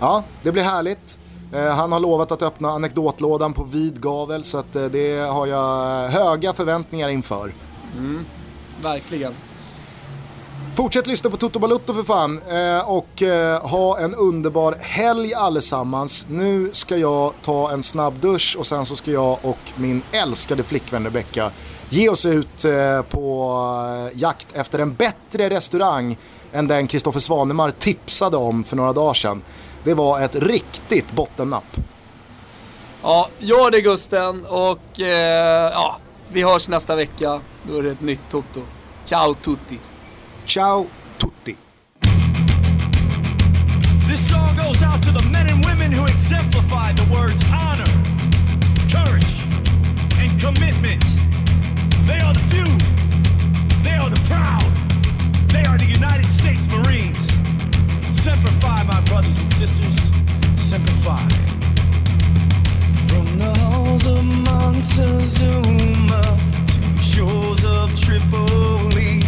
Ja, det blir härligt. Eh, han har lovat att öppna anekdotlådan på vid gavel så att, eh, det har jag höga förväntningar inför. Mm, verkligen. Fortsätt lyssna på Toto Balutto för fan eh, och eh, ha en underbar helg allesammans. Nu ska jag ta en snabb dusch och sen så ska jag och min älskade flickvän Rebecka ge oss ut eh, på eh, jakt efter en bättre restaurang än den Kristoffer Svanemar tipsade om för några dagar sedan. Det var ett riktigt bottennapp. Ja, gör det Gusten och eh, ja, vi hörs nästa vecka. Då är det ett nytt Toto. Ciao tutti! Ciao tutti. This song goes out to the men and women who exemplify the words honor, courage, and commitment. They are the few. They are the proud. They are the United States Marines. Semper my brothers and sisters. Semper From the halls of Montezuma to the shores of Tripoli.